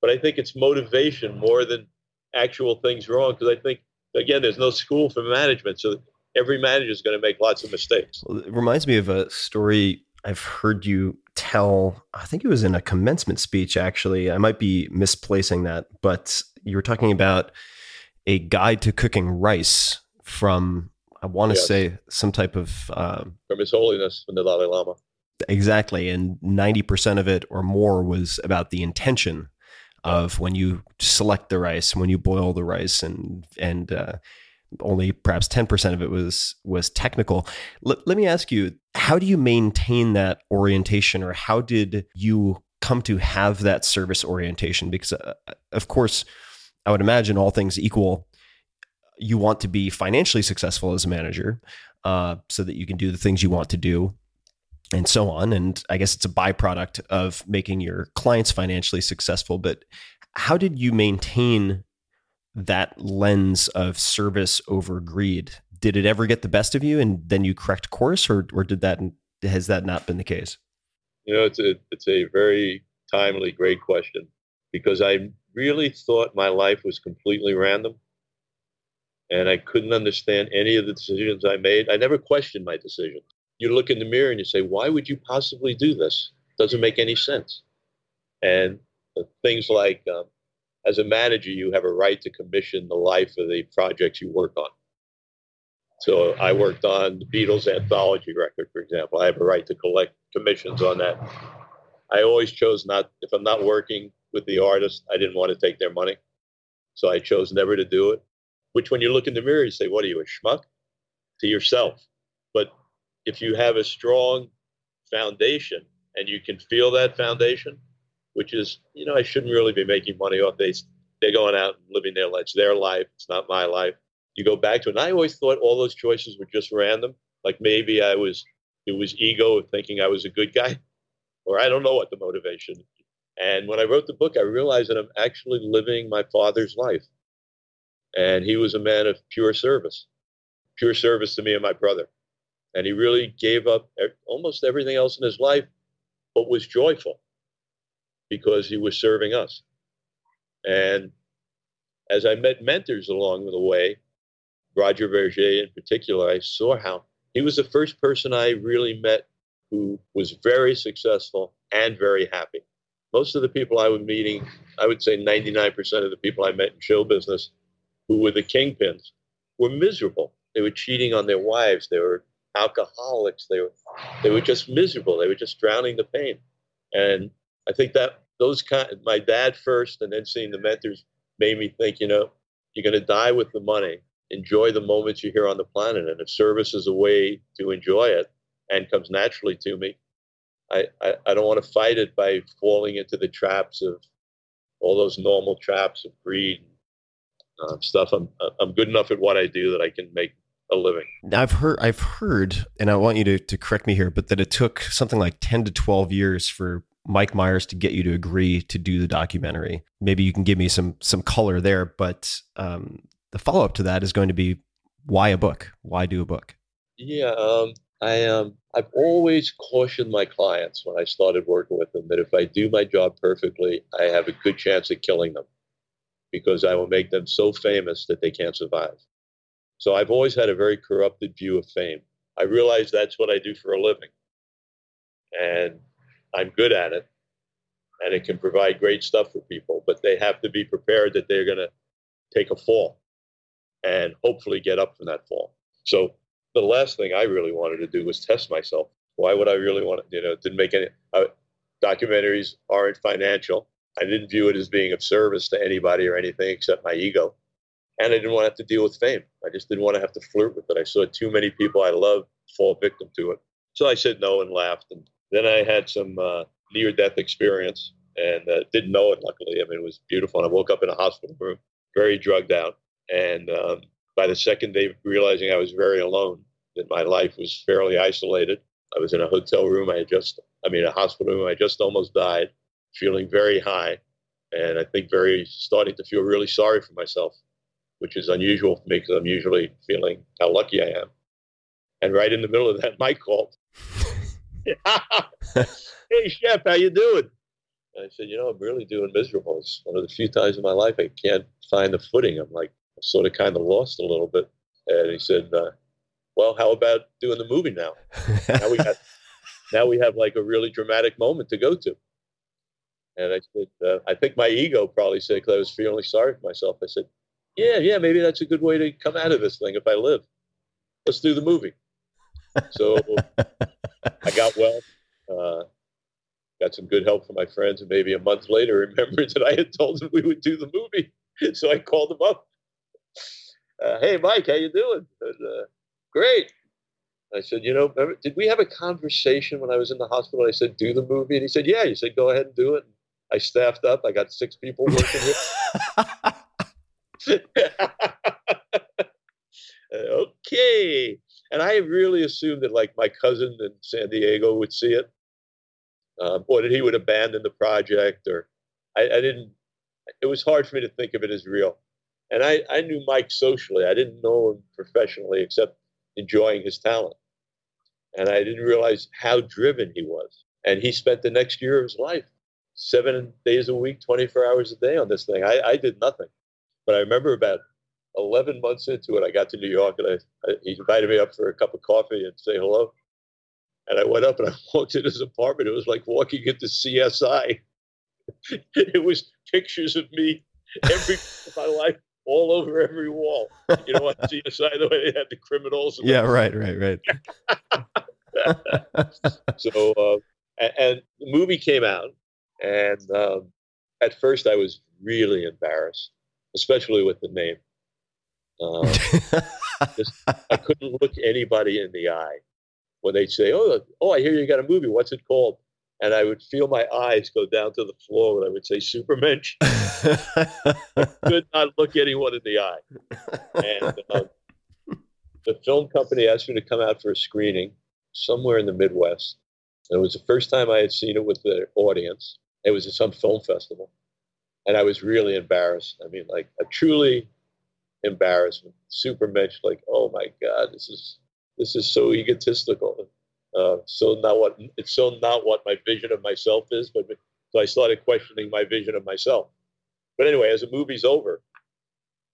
But I think it's motivation more than actual things wrong because I think again there's no school for management, so every manager is going to make lots of mistakes. Well, it reminds me of a story I've heard you tell. I think it was in a commencement speech. Actually, I might be misplacing that, but you were talking about a guide to cooking rice from I want to yes. say some type of um, from His Holiness from the Dalai Lama. Exactly, and ninety percent of it or more was about the intention of when you select the rice, when you boil the rice, and and uh, only perhaps ten percent of it was was technical. L- let me ask you, how do you maintain that orientation, or how did you come to have that service orientation? Because uh, of course, I would imagine all things equal, you want to be financially successful as a manager uh, so that you can do the things you want to do and so on. And I guess it's a byproduct of making your clients financially successful. But how did you maintain that lens of service over greed? Did it ever get the best of you and then you correct course or, or did that, has that not been the case? You know, it's a, it's a very timely, great question because I really thought my life was completely random and I couldn't understand any of the decisions I made. I never questioned my decisions. You look in the mirror and you say, why would you possibly do this? Doesn't make any sense. And things like, um, as a manager, you have a right to commission the life of the projects you work on. So I worked on the Beatles anthology record, for example. I have a right to collect commissions on that. I always chose not, if I'm not working with the artist, I didn't want to take their money. So I chose never to do it which when you look in the mirror, you say, What are you, a schmuck? To yourself. If you have a strong foundation and you can feel that foundation, which is, you know, I shouldn't really be making money off these. They're going out and living their life. It's their life. It's not my life. You go back to it. And I always thought all those choices were just random. Like maybe I was, it was ego of thinking I was a good guy, [laughs] or I don't know what the motivation. And when I wrote the book, I realized that I'm actually living my father's life. And he was a man of pure service, pure service to me and my brother. And he really gave up almost everything else in his life, but was joyful because he was serving us. And as I met mentors along the way, Roger Vergé in particular, I saw how he was the first person I really met who was very successful and very happy. Most of the people I was meeting, I would say 99% of the people I met in show business who were the kingpins, were miserable. They were cheating on their wives. They were alcoholics. They were they were just miserable. They were just drowning the pain. And I think that those kind, my dad first, and then seeing the mentors made me think, you know, you're going to die with the money. Enjoy the moments you're here on the planet, and if service is a way to enjoy it and comes naturally to me, I, I, I don't want to fight it by falling into the traps of all those normal traps of greed uh, stuff. I'm I'm good enough at what I do that I can make a living. I've heard I've heard, and I want you to to correct me here, but that it took something like ten to twelve years for Mike Myers to get you to agree to do the documentary. Maybe you can give me some some color there, but um, the follow up to that is going to be why a book? Why do a book? Yeah, um, I um, I've always cautioned my clients when I started working with them that if I do my job perfectly, I have a good chance at killing them because I will make them so famous that they can't survive. So I've always had a very corrupted view of fame. I realize that's what I do for a living. And I'm good at it. And it can provide great stuff for people, but they have to be prepared that they're going to take a fall and hopefully get up from that fall. So the last thing I really wanted to do was test myself. Why would I really want to, you know, it didn't make any, documentaries aren't financial. I didn't view it as being of service to anybody or anything except my ego. And I didn't want to have to deal with fame. I just didn't want to have to flirt with it. I saw too many people I loved fall victim to it. So I said no and laughed. And then I had some uh, near death experience and uh, didn't know it, luckily. I mean, it was beautiful. And I woke up in a hospital room, very drugged out. And um, by the second day, realizing I was very alone, that my life was fairly isolated. I was in a hotel room. I had just, I mean, a hospital room. I just almost died, feeling very high. And I think very starting to feel really sorry for myself, which is unusual for me because I'm usually feeling how lucky I am. And right in the middle of that, Mike called. [laughs] hey, Shep, how you doing? And I said, you know, I'm really doing miserable. It's one of the few times in my life I can't find the footing. I'm like, sort of kind of lost a little bit. And he said, uh, well, how about doing the movie now? now we got, [laughs] now we have like a really dramatic moment to go to. And I said, uh, I think my ego probably said, because I was feeling sorry for myself. I said, yeah, yeah, maybe that's a good way to come out of this thing if I live. Let's do the movie. So [laughs] I got well, uh, got some good help from my friends, and maybe a month later [laughs] remembered that I had told them we would do the movie. [laughs] So I called them up. Uh, hey, Mike, how you doing? And, uh, Great. I said, you know, remember, did we have a conversation when I was in the hospital? I said, do the movie, and he said, yeah. He said, go ahead and do it. I staffed up. I got six people working here. [laughs] okay. And I really assumed that like my cousin in San Diego would see it, um, or that he would abandon the project, or I, I, didn't. It was hard for me to think of it as real. And I, I knew Mike socially. I didn't know him professionally, except enjoying his talent. And I didn't realize how driven he was. And he spent the next year of his life, seven days a week, 24 hours a day on this thing. I, I did nothing. But I remember about 11 months into it, I got to New York and I, I, he invited me up for a cup of coffee and say hello. And I went up and I [laughs] walked in his apartment. It was like walking into CSI. [laughs] it was pictures of me every [laughs] my life all over every wall. You know, on CSI the way they had the criminals. yeah, right, right, right. so, uh, and, and, the movie came out, and um, at first I was really embarrassed, especially with the name. Um, [laughs] just, I couldn't look anybody in the eye when they'd say, "Oh, oh, I hear you got a movie. What's it called?" And I would feel my eyes go down to the floor and I would say "Supermensch." [laughs] I could not look anyone in the eye. And um, the film company asked me to come out for a screening somewhere in the Midwest. And it was the first time I had seen it with the audience. It was at some film festival. And I was really embarrassed. I mean, like a truly embarrassment. Supermensch, like, oh my God, this is this is so egotistical. Uh, so not what it's so not what my vision of myself is. But so I started questioning my vision of myself. But anyway, as the movie's over,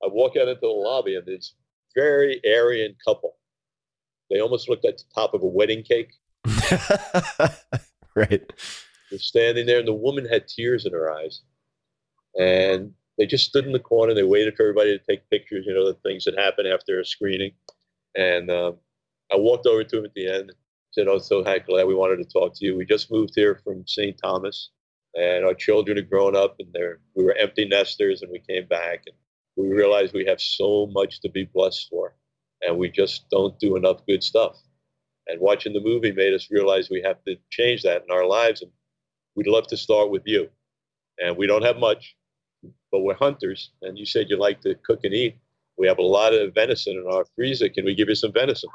I walk out into the lobby and this very Aryan couple. They almost looked at the top of a wedding cake. [laughs] right. They're standing there, and the woman had tears in her eyes. And they just stood in the corner. They waited for everybody to take pictures, you know, the things that happen after a screening. And um, I walked over to him at the end, said, Oh, so glad we wanted to talk to you. We just moved here from St. Thomas and our children had grown up and they're, we were empty nesters and we came back and we realized we have so much to be blessed for and we just don't do enough good stuff and watching the movie made us realize we have to change that in our lives and we'd love to start with you and we don't have much but we're hunters and you said you like to cook and eat we have a lot of venison in our freezer can we give you some venison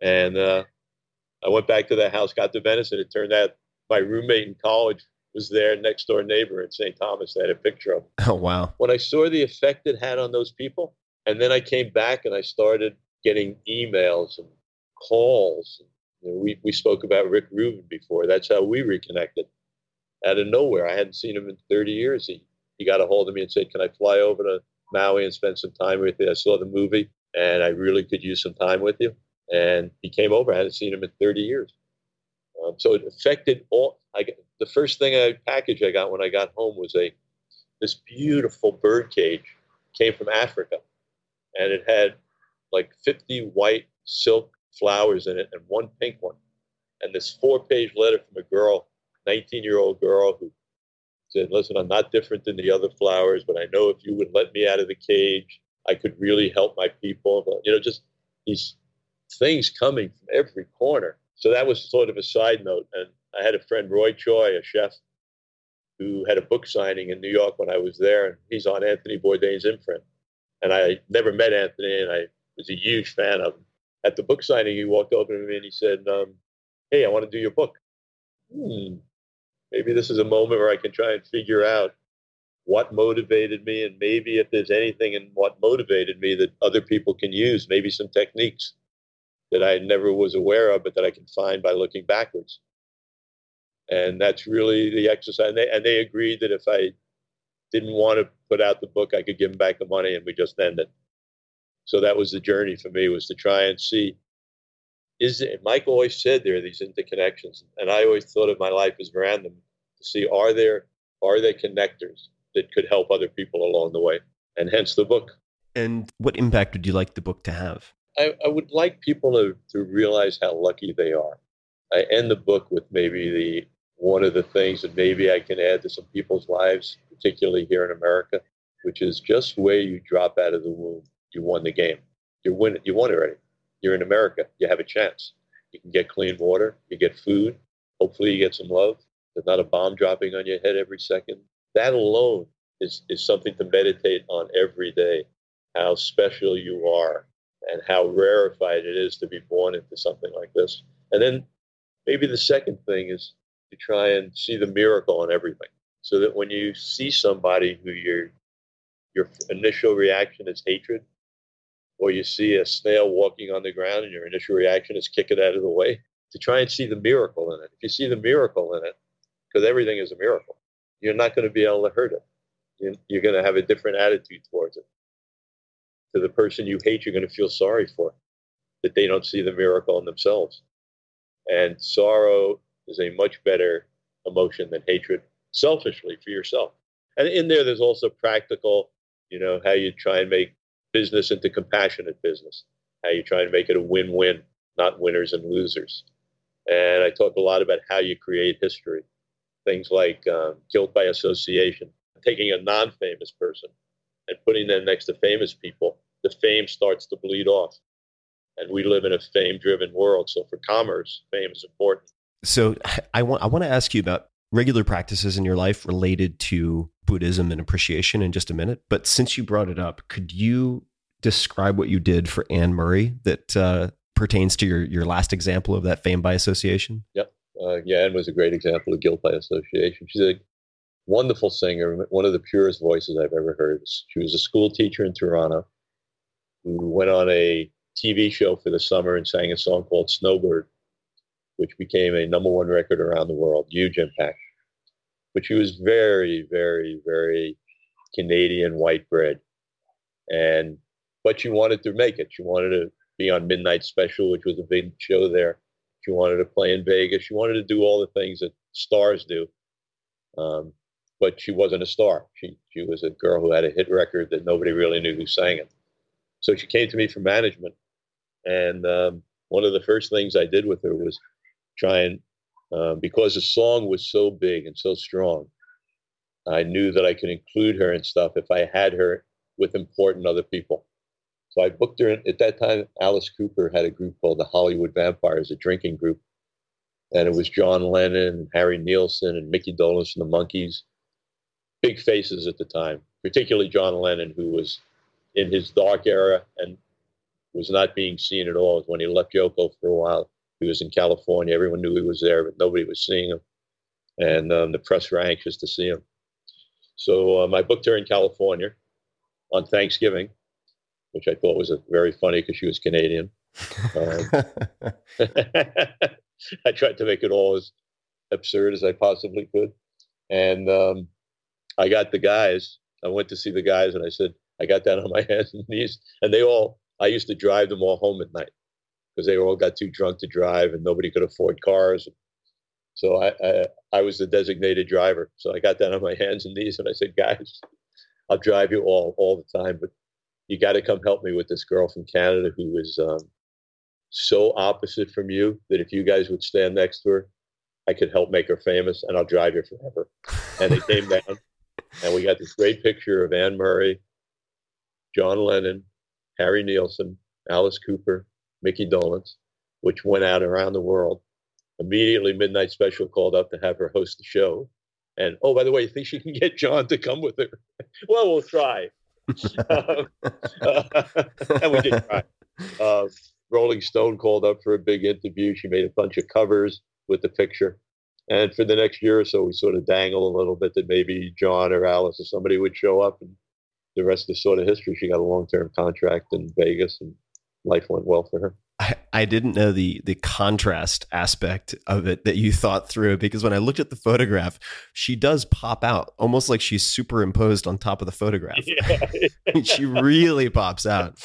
and uh, i went back to the house got the venison it turned out my roommate in college was there, next door neighbor in St. Thomas. They had a picture of. Him. [laughs] Oh wow! When I saw the effect it had on those people, and then I came back and I started getting emails and calls. You know, we we spoke about Rick Rubin before. That's how we reconnected. Out of nowhere, I hadn't seen him in 30 years. He he got a hold of me and said, "Can I fly over to Maui and spend some time with you?" I saw the movie, and I really could use some time with you. And he came over. I hadn't seen him in 30 years. Um, so it affected all. I the first thing I package I got when I got home was a this beautiful bird cage came from Africa, and it had like 50 white silk flowers in it and one pink one, and this four-page letter from a girl, 19-year-old girl who Said, listen, I'm not different than the other flowers, but I know if you would let me out of the cage, I could really help my people. You know, just these things coming from every corner. So that was sort of a side note. And I had a friend, Roy Choi, a chef, who had a book signing in New York when I was there. And he's on Anthony Bourdain's imprint. And I never met Anthony, and I was a huge fan of him. At the book signing, he walked over to me and he said, um, Hey, I want to do your book. Hmm, maybe this is a moment where I can try and figure out what motivated me, and maybe if there's anything in what motivated me that other people can use, maybe some techniques that I never was aware of, but that I can find by looking backwards. And that's really the exercise. And they, and they agreed that if I didn't want to put out the book, I could give them back the money, and we just ended. So that was the journey for me was to try and see is Mike always said there are these interconnections, and I always thought of my life as random to see are there are there connectors that could help other people along the way, and hence the book. And what impact would you like the book to have? I, I would like people to, to realize how lucky they are. I end the book with maybe the one of the things that maybe I can add to some people's lives, particularly here in America, which is just where you drop out of the womb, you won the game. You win it. You won already. You're in America. You have a chance. You can get clean water. You get food. Hopefully, you get some love. There's not a bomb dropping on your head every second. That alone is, is something to meditate on every day. How special you are and how rarefied it is to be born into something like this. And then maybe the second thing is to try and see the miracle in everything. So that when you see somebody who your your initial reaction is hatred, or you see a snail walking on the ground and your initial reaction is kick it out of the way, to try and see the miracle in it. If you see the miracle in it, because everything is a miracle, you're not going to be able to hurt it. You're going to have a different attitude towards it. To the person you hate, you're going to feel sorry for that they don't see the miracle in themselves. And sorrow is a much better emotion than hatred, selfishly for yourself. And in there, there's also practical, you know, how you try and make business into compassionate business, how you try and make it a win win, not winners and losers. And I talk a lot about how you create history, things like um, guilt by association, taking a non famous person and putting them next to famous people, the fame starts to bleed off. And we live in a fame driven world. So for commerce, fame is important. So I want I want to ask you about regular practices in your life related to Buddhism and appreciation in just a minute. But since you brought it up, could you describe what you did for Anne Murray that uh, pertains to your, your last example of that fame by association? Yep. Uh, yeah, Anne was a great example of guilt by association. She's a wonderful singer, one of the purest voices I've ever heard. She was a school teacher in Toronto who went on a TV show for the summer and sang a song called Snowbird which became a number one record around the world, huge impact. But she was very, very, very Canadian white bread. And but she wanted to make it. She wanted to be on Midnight Special, which was a big show there. She wanted to play in Vegas. She wanted to do all the things that stars do. Um, but she wasn't a star. She she was a girl who had a hit record that nobody really knew who sang it. So she came to me for management, and um, one of the first things I did with her was try and uh, because the song was so big and so strong, I knew that I could include her and stuff if I had her with important other people. So I booked her in, at that time. Alice Cooper had a group called the Hollywood Vampires, a drinking group, and it was John Lennon, and Harry Nilsson, and Mickey Dolenz and the Monkees, big faces at the time. Particularly John Lennon, who was in his dark era and was not being seen at all. When he left Yoko for a while, he was in California. Everyone knew he was there, but nobody was seeing him. And um, the press were anxious to see him. So um, I booked her in California on Thanksgiving, which I thought was a, very funny because she was Canadian. Um, [laughs] I tried to make it all as absurd as I possibly could. And um, I got the guys. I went to see the guys and I said, I got down on my [laughs] hands and knees. And they all, I used to drive them all home at night because they all got too drunk to drive and nobody could afford cars. So I, I, I was the designated driver. So I got down on my hands and knees and I said, guys, I'll drive you all all the time, but you got to come help me with this girl from Canada who was um, so opposite from you that if you guys would stand next to her, I could help make her famous, and I'll drive you forever. And they came [laughs] down, and we got this great picture of Anne Murray, John Lennon, Harry Nilsson, Alice Cooper, Mickey Dolenz, which went out around the world. Immediately, Midnight Special called up to have her host the show. And oh, by the way, you think she can get John to come with her? [laughs] well, we'll try. uh, [laughs] and we did try. Uh, Rolling Stone called up for a big interview. She made a bunch of covers with the picture. And for the next year or so, we sort of dangle a little bit that maybe John or Alice or somebody would show up. And the rest is sort of history. She got a long term contract in Vegas and life went well for her. I, I didn't know the the contrast aspect of it that you thought through because when I looked at the photograph, she does pop out almost like she's superimposed on top of the photograph. Yeah. [laughs] she really pops out.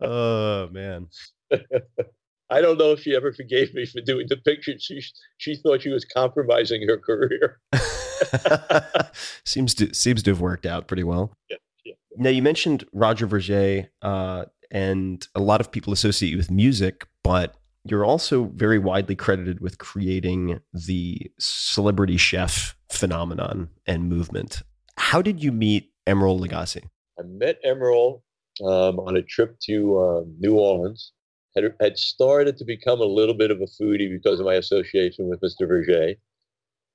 Oh man. [laughs] I don't know if she ever forgave me for doing the picture. She she thought she was compromising her career. [laughs] seems to seems to have worked out pretty well. Yeah, yeah. Now you mentioned Roger Vergé, uh, and a lot of people associate you with music, but you're also very widely credited with creating the celebrity chef phenomenon and movement. How did you meet Emeril Lagasse? I met Emeril um, on a trip to uh, New Orleans. Had, had started to become a little bit of a foodie because of my association with Mr. Vergé.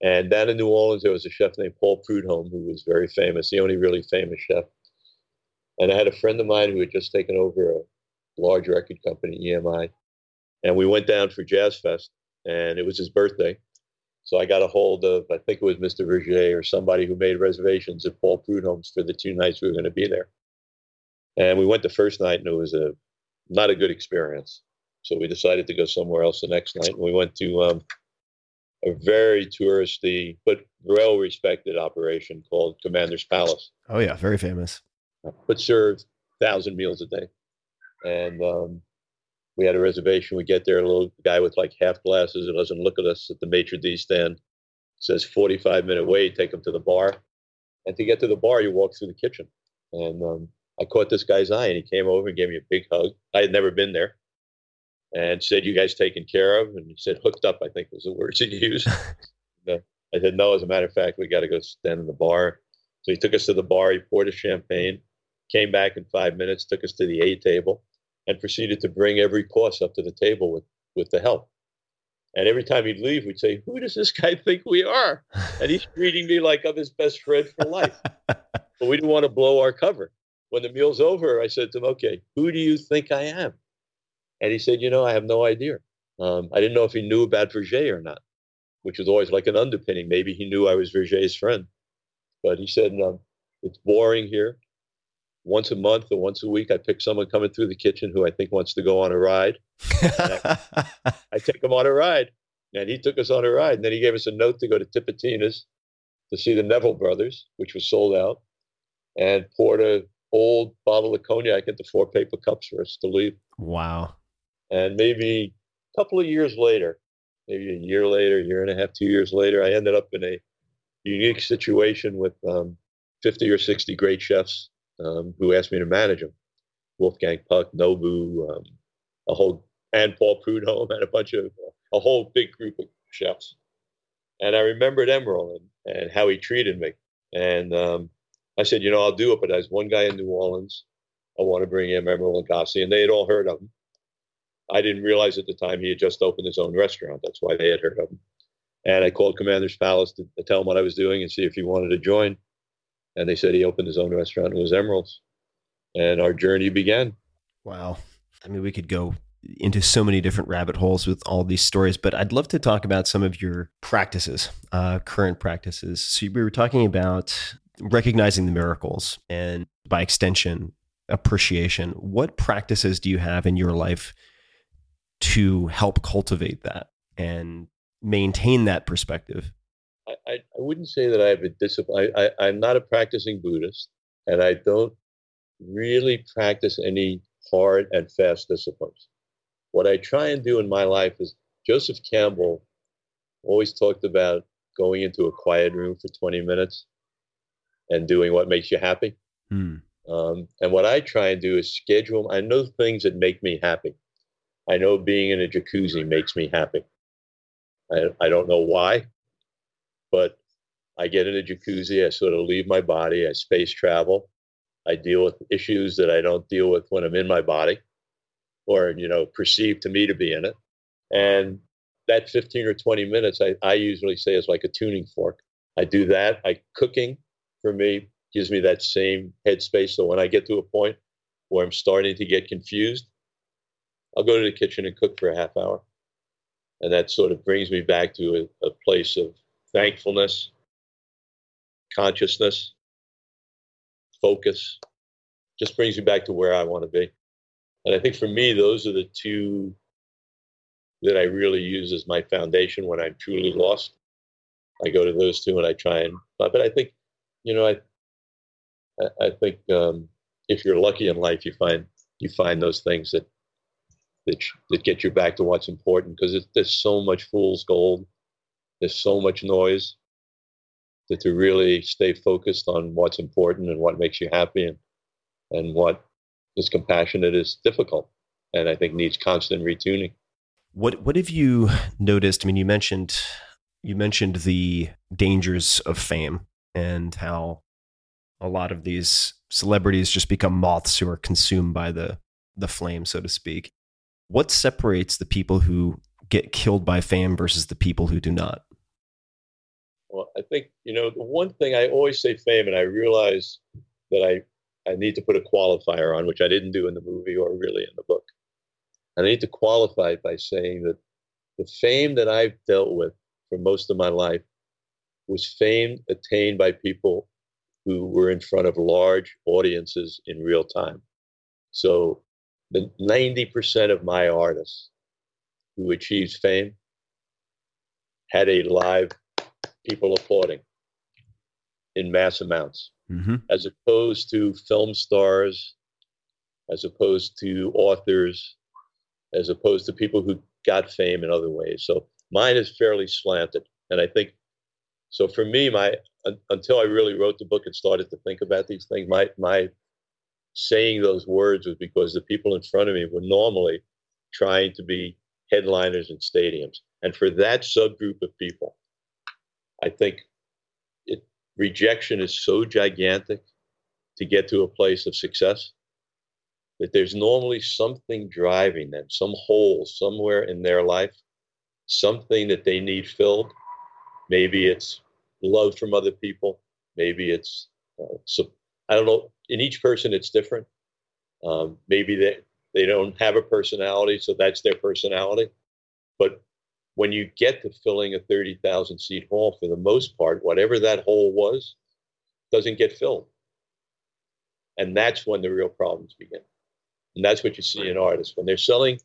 And down in New Orleans, there was a chef named Paul Prudhomme who was very famous, the only really famous chef. And I had a friend of mine who had just taken over a large record company, EMI. And we went down for Jazz Fest, and it was his birthday. So I got a hold of, I think it was Mr. Vergé or somebody who made reservations at Paul Prudhomme's for the two nights we were going to be there. And we went the first night, and it was a not a good experience. So we decided to go somewhere else the next night. And we went to um, a very touristy but well respected operation called Commander's Palace. Oh yeah, very famous but served thousand meals a day. And um, we had a reservation. We get there, a little guy with like half glasses who doesn't look at us at the maitre d' stand says 45 minute wait, take him to the bar. And to get to the bar, you walk through the kitchen. And um, I caught this guy's eye and he came over and gave me a big hug. I had never been there and said, You guys taken care of? And he said, Hooked up, I think was the words he used. [laughs] I said, No, as a matter of fact, we got to go stand in the bar. So he took us to the bar, he poured us champagne came back in five minutes, took us to the A table, and proceeded to bring every course up to the table with, with the help. And every time he'd leave, we'd say, Who does this guy [laughs] think we are? And he's treating me like I'm his best friend for life. [laughs] but we didn't want to blow our cover. When the meal's over, I said to him, Okay, who do you think I am? And he said, You know, I have no idea. Um, I didn't know if he knew about Vergé or not, which was always like an underpinning. Maybe he knew I was Vergé's friend. But he said, um, It's boring here once a month or once a week, I pick someone coming through the kitchen who I think wants to go on a ride. I, [laughs] I, take him on a ride. And he took us on a ride. And then he gave us a note to go to Tipitina's to see the Neville Brothers, which was sold out, and poured a old bottle of cognac into four paper cups for us to leave. Wow. And maybe a couple of years later, maybe a year later, year and a half, two years later, I ended up in a unique situation with um, 50 or 60 great chefs um, who asked me to manage him. Wolfgang Puck, Nobu, um, a whole, and Paul Prudhomme, [laughs] and a bunch of, a whole big group of chefs. And I remembered Emeril and, and how he treated me. And um, I said, you know, I'll do it, but there's one guy in New Orleans. I want to bring him Emeril Lagasse. And they had all heard of him. I didn't realize at the time he had just opened his own restaurant. That's why they had heard of him. And I called Commander's Palace to, to tell him what I was doing and see if he wanted to join and they said he opened his own restaurant. It was Emeril's, and our journey began. Wow. I mean, we could go into so many different rabbit holes with all these stories, but I'd love to talk about some of your practices, uh, current practices. So we were talking about recognizing the miracles and by extension, appreciation. What practices do you have in your life to help cultivate that and maintain that perspective? I, I, wouldn't say that I have a discipline. I, I, I'm not a practicing Buddhist, and I don't really practice any hard and fast disciplines. What I try and do in my life is Joseph Campbell always talked about going into a quiet room for 20 minutes and doing what makes you happy. Hmm. Um, and what I try and do is schedule. I know things that make me happy. I know being in a jacuzzi makes me happy. I, I don't know why, but I get in a jacuzzi. I sort of leave my body. I space travel. I deal with issues that I don't deal with when I'm in my body or, you know, perceived to me to be in it. And that 15 or 20 minutes, I, I usually say is like a tuning fork. I do that. I cooking for me gives me that same headspace. So when I get to a point where I'm starting to get confused, I'll go to the kitchen and cook for a half hour. And that sort of brings me back to a, a place of thankfulness, consciousness, focus, just brings me back to where I want to be. And I think for me, those are the two that I really use as my foundation when I'm truly lost. I go to those two and I try and, but I think, you know, I, I think um, if you're lucky in life, you find you find those things that that that get you back to what's important because there's so much fool's gold, there's so much noise that to really stay focused on what's important and what makes you happy and and what is compassionate is difficult, and I think needs constant retuning. What what have you noticed? I mean, you mentioned you mentioned the dangers of fame and how a lot of these celebrities just become moths who are consumed by the the flame, so to speak. What separates the people who get killed by fame versus the people who do not? Well, I think you know the one thing I always say fame, and I realize that I I need to put a qualifier on, which I didn't do in the movie or really in the book. I need to qualify it by saying that the fame that I've dealt with for most of my life was fame attained by people who were in front of large audiences in real time. So the 90% of my artists who achieves fame had a live people applauding in mass amounts, mm-hmm. as opposed to film stars, as opposed to authors, as opposed to people who got fame in other ways. So mine is fairly slanted. And I think so for me, my until I really wrote the book and started to think about these things, my my saying those words was because the people in front of me were normally trying to be headliners in stadiums. And for that subgroup of people, I think it, rejection is so gigantic to get to a place of success that there's normally something driving them, some hole somewhere in their life, something that they need filled. Maybe it's love from other people. Maybe it's uh, so I don't know. In each person, it's different. Um, maybe they they don't have a personality, so that's their personality. But when you get to filling a thirty thousand seat hall, for the most part, whatever that hole was, doesn't get filled, and that's when the real problems begin. And that's what you see in artists when they're selling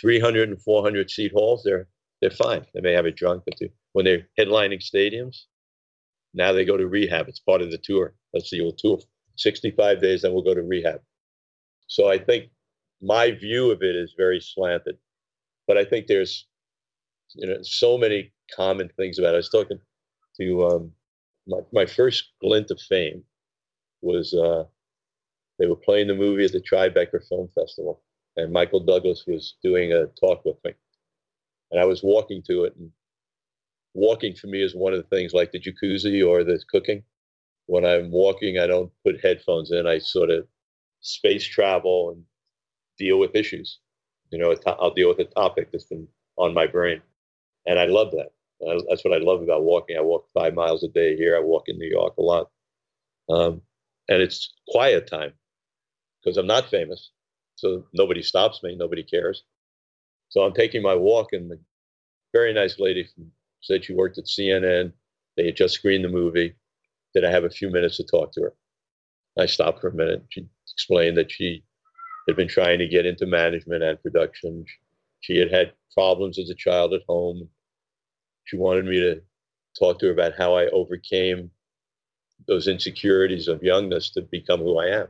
300 and 400 seat halls. They're they're fine. They may have a drunk, but when they're headlining stadiums, now they go to rehab. It's part of the tour. That's the old tour. 65 days, then we'll go to rehab. So I think my view of it is very slanted. But I think there's, you know, so many common things about it. I was talking to um, my, my first glint of fame was uh, they were playing the movie at the Tribeca Film Festival, and Michael Douglas was doing a talk with me. And I was walking to it, and walking for me is one of the things like the jacuzzi or the cooking. When I'm walking, I don't put headphones in. I sort of space travel and deal with issues. You know, I'll deal with a topic that's been on my brain. And I love that. That's what I love about walking. I walk five miles a day here. I walk in New York a lot. Um, and it's quiet time because I'm not famous. So nobody stops me. Nobody cares. So I'm taking my walk, and the very nice lady from said she worked at CNN. They had just screened the movie. Did I have a few minutes to talk to her? I stopped for a minute. She explained that she had been trying to get into management and production. She had had problems as a child at home. She wanted me to talk to her about how I overcame those insecurities of youngness to become who I am.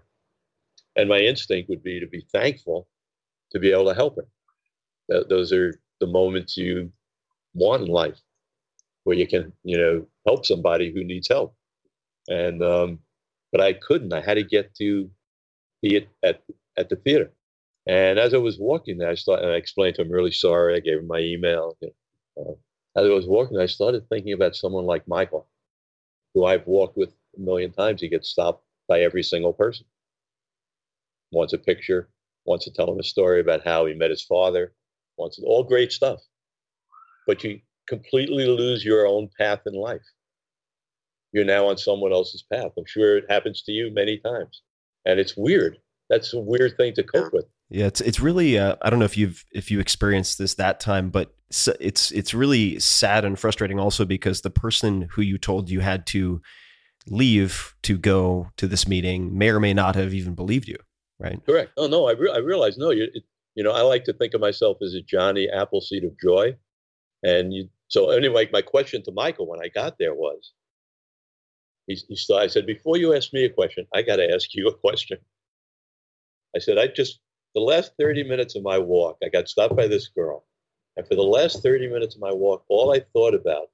And my instinct would be to be thankful to be able to help her. those are the moments you want in life where you can, you know, help somebody who needs help. And um, but I couldn't. I had to get to be at at the theater. And as I was walking there, I started, and I explained to him, really sorry. I gave him my email. You know, uh, as I was walking, I started thinking about someone like Michael, who I've walked with a million times. He gets stopped by every single person. Wants a picture, wants to tell him a story about how he met his father, wants it, all great stuff. But you completely lose your own path in life. You're now on someone else's path. I'm sure it happens to you many times. And it's weird. That's a weird thing to cope with. Yeah, it's it's really uh, I don't know if you've if you experienced this that time, but it's it's really sad and frustrating also because the person who you told you had to leave to go to this meeting may or may not have even believed you, right? Correct. Oh no, I re- I realize no, you you know I like to think of myself as a Johnny Appleseed of joy, and you. So anyway, my question to Michael when I got there was, he, he I said before you ask me a question, I got to ask you a question. I said I just the last 30 minutes of my walk, I got stopped by this girl. And for the last 30 minutes of my walk, all I thought about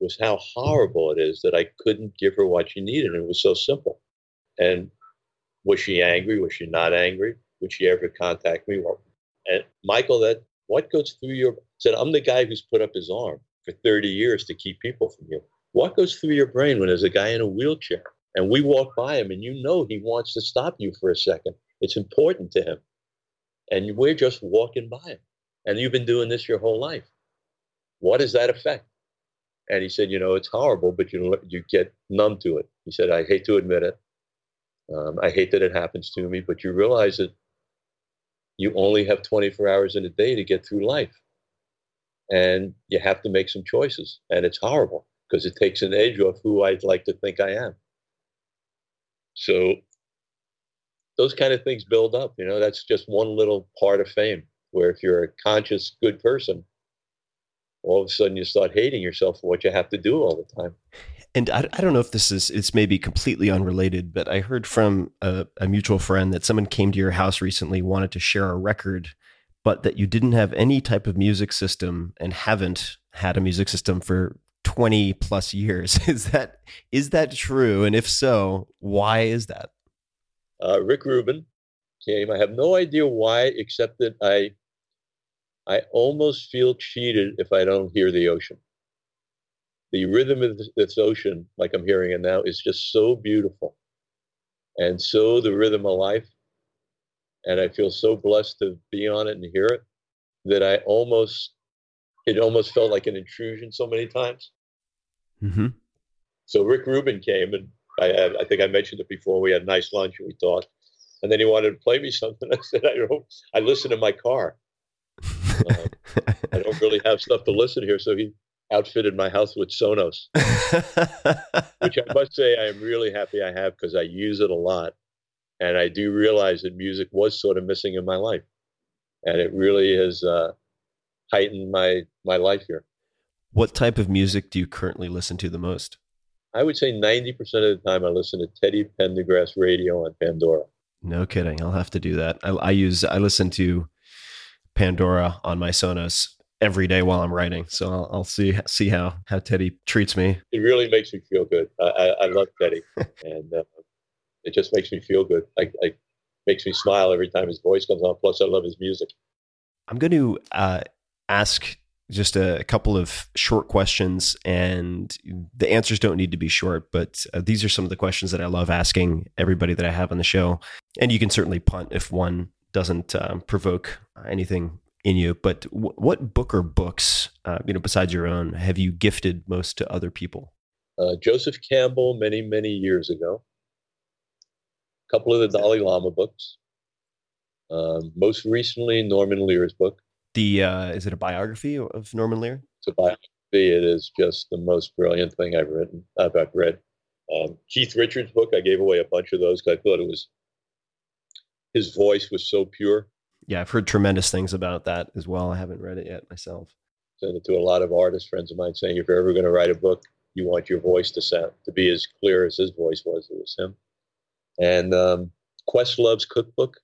was how horrible it is that I couldn't give her what she needed. And it was so simple. And was she angry? Was she not angry? Would she ever contact me? And Michael, that what goes through your said, I'm the guy who's put up his arm for 30 years to keep people from you. What goes through your brain when there's a guy in a wheelchair and we walk by him and you know he wants to stop you for a second? It's important to him and we're just walking by him. And you've been doing this your whole life. What does that affect? And he said, you know, it's horrible, but you you get numb to it. He said, I hate to admit it. Um, I hate that it happens to me, but you realize that you only have 24 hours in a day to get through life. And you have to make some choices. And it's horrible because it takes an edge off who I'd like to think I am. So those kind of things build up. You know, that's just one little part of fame. Where if you're a conscious, good person, all of a sudden you start hating yourself for what you have to do all the time. And I, I don't know if this is it's maybe completely unrelated, but I heard from a, a mutual friend that someone came to your house recently, wanted to share a record, but that you didn't have any type of music system and haven't had a music system for 20 plus years. [laughs] Is that is that true? And if so, why is that? Uh, Rick Rubin came. I have no idea why, except that I I almost feel cheated if I don't hear the ocean. The rhythm of this ocean, like I'm hearing it now, is just so beautiful, and so the rhythm of life. And I feel so blessed to be on it and hear it that I almost it almost felt like an intrusion so many times. Mm-hmm. So Rick Rubin came and I, I think I mentioned it before. We had a nice lunch and we talked. And then he wanted to play me something. [laughs] I said, I don't, I listen in my car. Uh, I don't really have stuff to listen here. So he outfitted my house with Sonos, [laughs] which I must say I am really happy I have because I use it a lot. And I do realize that music was sort of missing in my life. And it really has uh, heightened my, my life here. What type of music do you currently listen to the most? I would say 90% of the time I listen to Teddy Pendergrass radio on Pandora. No kidding. I'll have to do that. I, I use, I listen to Pandora on my Sonos every day while I'm writing. So I'll, I'll see, see how, how Teddy treats me. It really makes me feel good. I, I, I love Teddy [laughs] and uh, it just makes me feel good. I, I, makes me smile every time his voice comes on. Plus I love his music. I'm going to uh, ask just a, couple of short questions, and the answers don't need to be short, but uh, these are some of the questions that I love asking everybody that I have on the show. And you can certainly punt if one doesn't um, provoke anything in you. But w- what book or books, uh, you know, besides your own, have you gifted most to other people? Uh, Joseph Campbell, many many years ago. A couple of the Dalai Lama books. Um, most recently, Norman Lear's book. The uh, is it a biography of Norman Lear? It's a biography. It is just the most brilliant thing I've written. I've, I've read. Um, Keith Richards' book. I gave away a bunch of those because I thought it was his voice was so pure. Yeah, I've heard tremendous things about that as well. I haven't read it yet myself. Sent it to a lot of artist friends of mine, saying if you're ever going to write a book, you want your voice to sound to be as clear as his voice was. It was him. And um, Questlove's cookbook.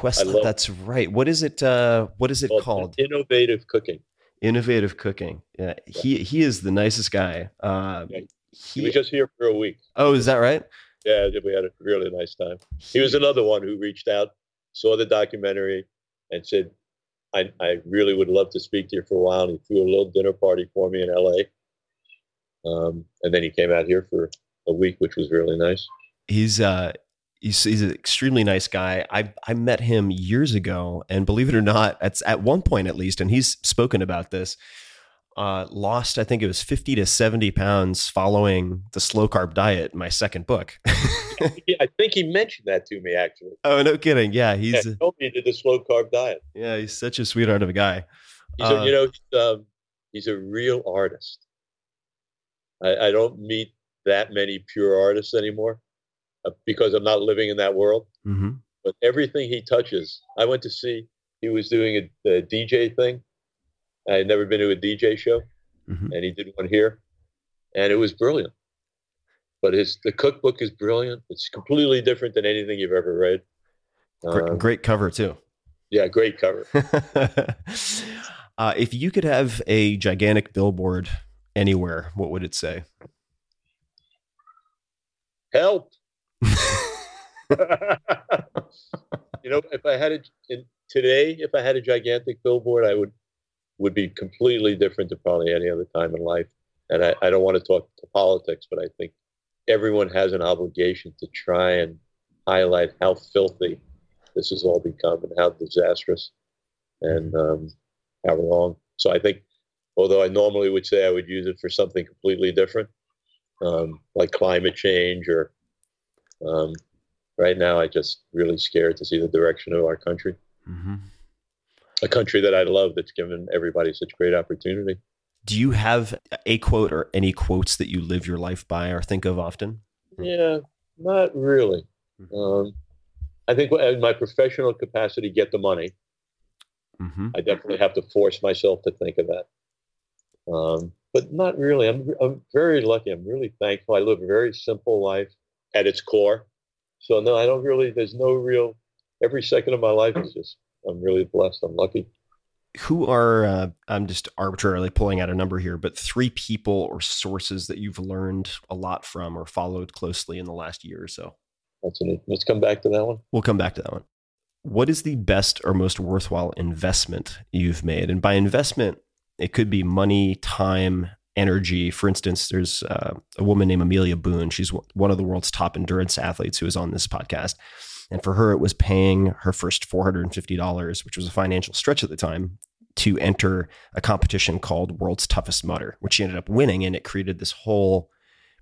Quest. That's right. What is it? Uh, what is it called? Innovative cooking. Innovative cooking. Yeah, he he is the nicest guy. Uh, yeah. he, he, was just here for a week. Oh, is that right? Yeah, we had a really nice time. He was another one who reached out, saw the documentary, and said, I, I really would love to speak to you for a while. And he threw a little dinner party for me in LA. Um, and then he came out here for a week, which was really nice. He's uh he's he's an extremely nice guy. I I met him years ago, and believe it or not, at at one point at least, and he's spoken about this. Uh, lost, I think it was fifty to seventy pounds following the slow carb diet. My second book. [laughs] Yeah, I think he mentioned that to me actually. oh no, kidding! Yeah, he's Yeah, he told me he did the slow carb diet. yeah, he's such a sweetheart of a guy. He's a, Uh, you know, he's, um, he's a real artist. I, I don't meet that many pure artists anymore because I'm not living in that world. hmm But everything he touches, I went to see. He was doing a, a DJ thing. I had never been to a DJ show, Mhm. and he did one here, and it was brilliant. But his the cookbook is brilliant. It's completely different than anything you've ever read. Great, Um, great cover too. yeah, great cover. [laughs] uh, if you could have a gigantic billboard anywhere, what would it say? help. You know, if I had in, today, if I had a gigantic billboard, I would would be completely different to probably any other time in life. And I, I don't want to talk to politics, but I think everyone has an obligation to try and highlight how filthy this has all become and how disastrous and um, how wrong. So I think, although I normally would say I would use it for something completely different, um, like climate change or um, right now, I just really scared to see the direction of our country, Mm-hmm. a country that I love that's given everybody such great opportunity. Do you have a quote or any quotes that you live your life by or think of often? Yeah, not really. Um, I think in my professional capacity, get the money. Mm-hmm. I definitely have to force myself to think of that. Um, but not really. I'm, I'm very lucky. I'm really thankful. I live a very simple life at its core. So no, I don't really. There's no real. Every second of my life is just. I'm really blessed. I'm lucky. Who are, uh, I'm just arbitrarily pulling out a number here, but three people or sources that you've learned a lot from or followed closely in the last year or so? That's an, let's come back to that one. We'll come back to that one. What is the best or most worthwhile investment you've made? And by investment, it could be money, time, energy. For instance, there's uh, a woman named Amelia Boone. She's one of the world's top endurance athletes who is on this podcast. And for her, it was paying her first $450, which was a financial stretch at the time, to enter a competition called World's Toughest Mudder, which she ended up winning. And it created this whole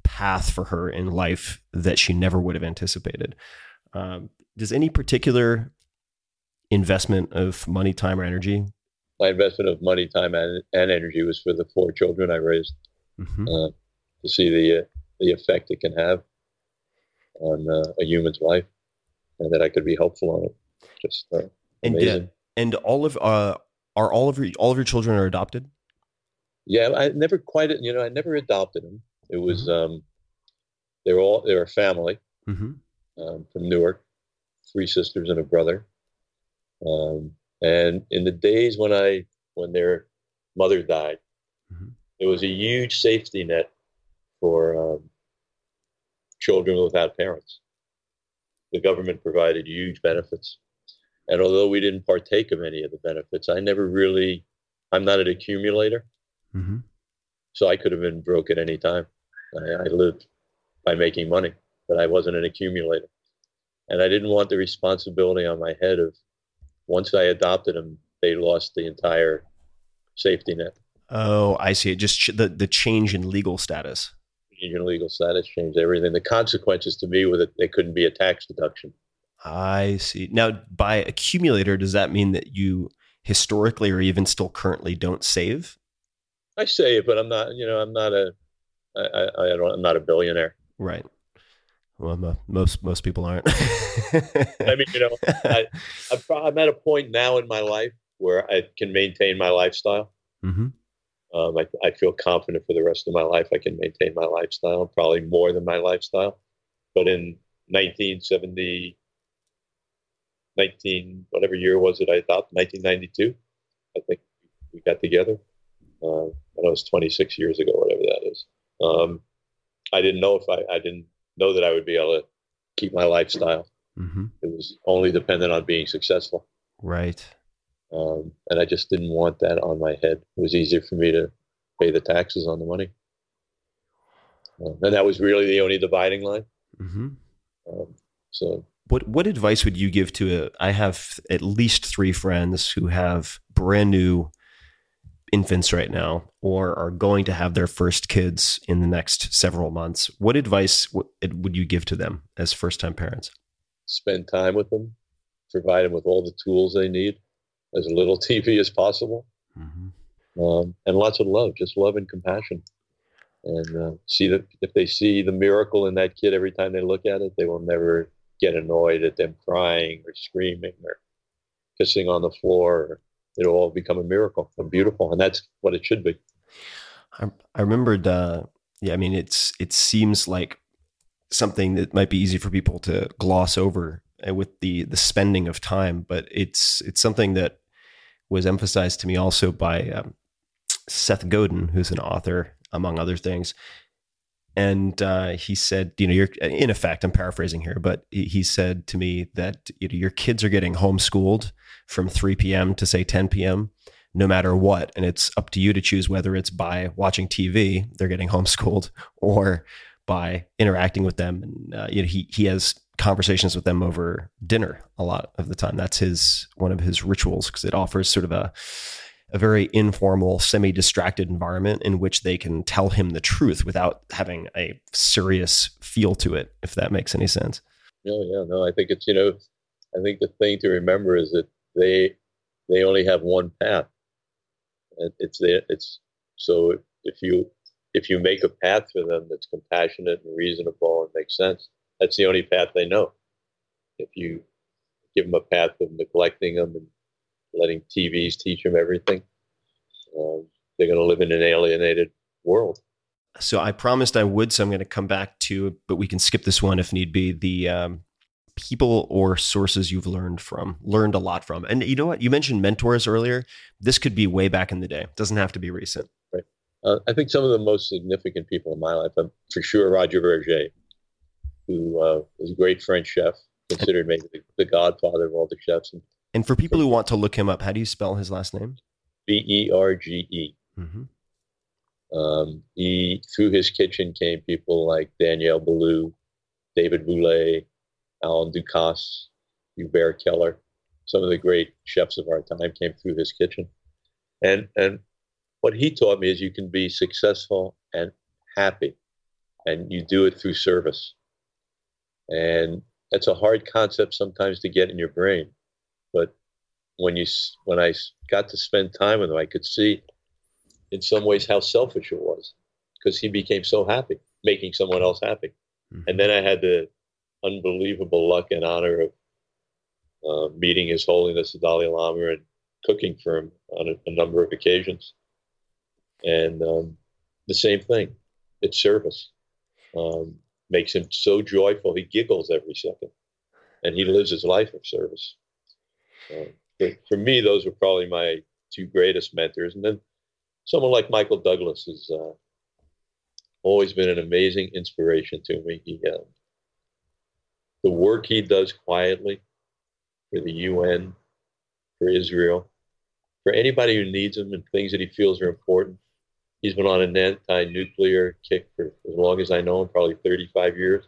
path for her in life that she never would have anticipated. Um, does any particular investment of money, time, or energy? My investment of money, time, and, and energy was for the four children I raised Mhm. uh, to see the uh, the effect it can have on uh, a human's life, and that I could be helpful on it. Just uh, And amazing. uh, and all of uh, are all of your all of your children are adopted? Yeah, I never quite, you know, I never adopted them. It was, um, they were all, they were a family Mm-hmm. um, from Newark, three sisters and a brother. Um, and in the days when I, when their mother died, Mhm. there was a huge safety net for um, children without parents. The government provided huge benefits. And although we didn't partake of any of the benefits, I never really, I'm not an accumulator. Mm-hmm. So I could have been broke at any time. I, I lived by making money, but I wasn't an accumulator. And I didn't want the responsibility on my head of once I adopted them, they lost the entire safety net. Oh, I see. It just ch- the the change in legal status. Your legal status changed everything. The consequences to me were that they couldn't be a tax deduction. I see. Now, by accumulator, does that mean that you historically or even still currently don't save? I save, but I'm not. You know, I'm not a. I, I, I don't. I'm not a billionaire. Right. Well, most most people aren't. [laughs] I mean, you know, I, I'm, I'm at a point now in my life where I can maintain my lifestyle. hmm Um, I, I feel confident for the rest of my life. I can maintain my lifestyle, probably more than my lifestyle. But in 1970, 19, whatever year was it I thought 1992, I think we got together. Uh, I know it's 26 years ago, whatever that is. Um, I didn't know if I, I didn't know that I would be able to keep my lifestyle. hmm It was only dependent on being successful. Right. Um, and I just didn't want that on my head. It was easier for me to pay the taxes on the money. Uh, and that was really the only dividing line. Mm-hmm. Um, so What what advice would you give to a? I have at least three friends who have brand new infants right now, or are going to have their first kids in the next several months. What advice w- would you give to them as first time parents? spend time with them, provide them with all the tools they need, as little [laughs] TV as possible, um, and lots of love, just love and compassion. And uh, see that if they see the miracle in that kid every time they look at it, they will never get annoyed at them crying or screaming or kissing on the floor. It'll all become a miracle, and beautiful, and that's what it should be. I, I remembered. Uh, yeah, I mean, it's it seems like something that might be easy for people to gloss over uh, with the the spending of time, but it's it's something that was emphasized to me also by um, Seth Godin, who's an author among other things. And uh, he said, you know, you're in effect, I'm paraphrasing here, but he- he said to me that you know, your kids are getting homeschooled from 3 p.m. to say 10 p.m. no matter what. And it's up to you to choose whether it's by watching TV, they're getting [laughs] homeschooled, or by interacting with them. And uh, you know, he he has conversations with them over dinner a lot of the time. That's his one of his rituals because it offers sort of a a very informal, semi-distracted environment in which they can tell him the truth without having a serious feel to it. If that makes any sense. No, yeah, no. I think it's you know, I think the thing to remember is that they they only have one path. And It's there. It's so if you if you make a path for them that's compassionate and reasonable and makes sense, that's the only path they know. If you give them a path of neglecting them and letting TVs teach them everything, um, they're going to live in an alienated world. So I promised I would. So I'm going to come back to, but we can skip this one if need be. The um, people or sources you've learned from, learned a lot from, and you know what? You mentioned mentors earlier. This could be way back in the day. It doesn't have to be recent. Right. Uh, I think some of the most significant people in my life, um, for sure, Roger Vergé, who uh, was a great French chef, considered maybe the, the godfather of all the chefs, and And for people who want to look him up, how do you spell his last name? B E R G E. Mm-hmm. Um, he through his kitchen came people like Daniel Boulud, David Bouley, Alain Ducasse, Hubert Keller. Some of the great chefs of our time came through his kitchen. And and what he taught me is you can be successful and happy, and you do it through service. And that's a hard concept sometimes to get in your brain, but when you when I got to spend time with him, I could see in some ways how selfish it was because he became so happy making someone else happy. Mm-hmm. And then I had the unbelievable luck and honor of uh, meeting His Holiness the Dalai Lama and cooking for him on a, a number of occasions. And um, the same thing, it's service. Um, makes him so joyful, he giggles every second. And he lives his life of service. Uh, for, for me, those were probably my two greatest mentors. And then someone like Michael Douglas has uh, always been an amazing inspiration to me. He, uh, the work he does quietly for the UN, for Israel, for anybody who needs him and things that he feels are important. He's been on an anti-nuclear kick for as long as I know him, probably 35 years.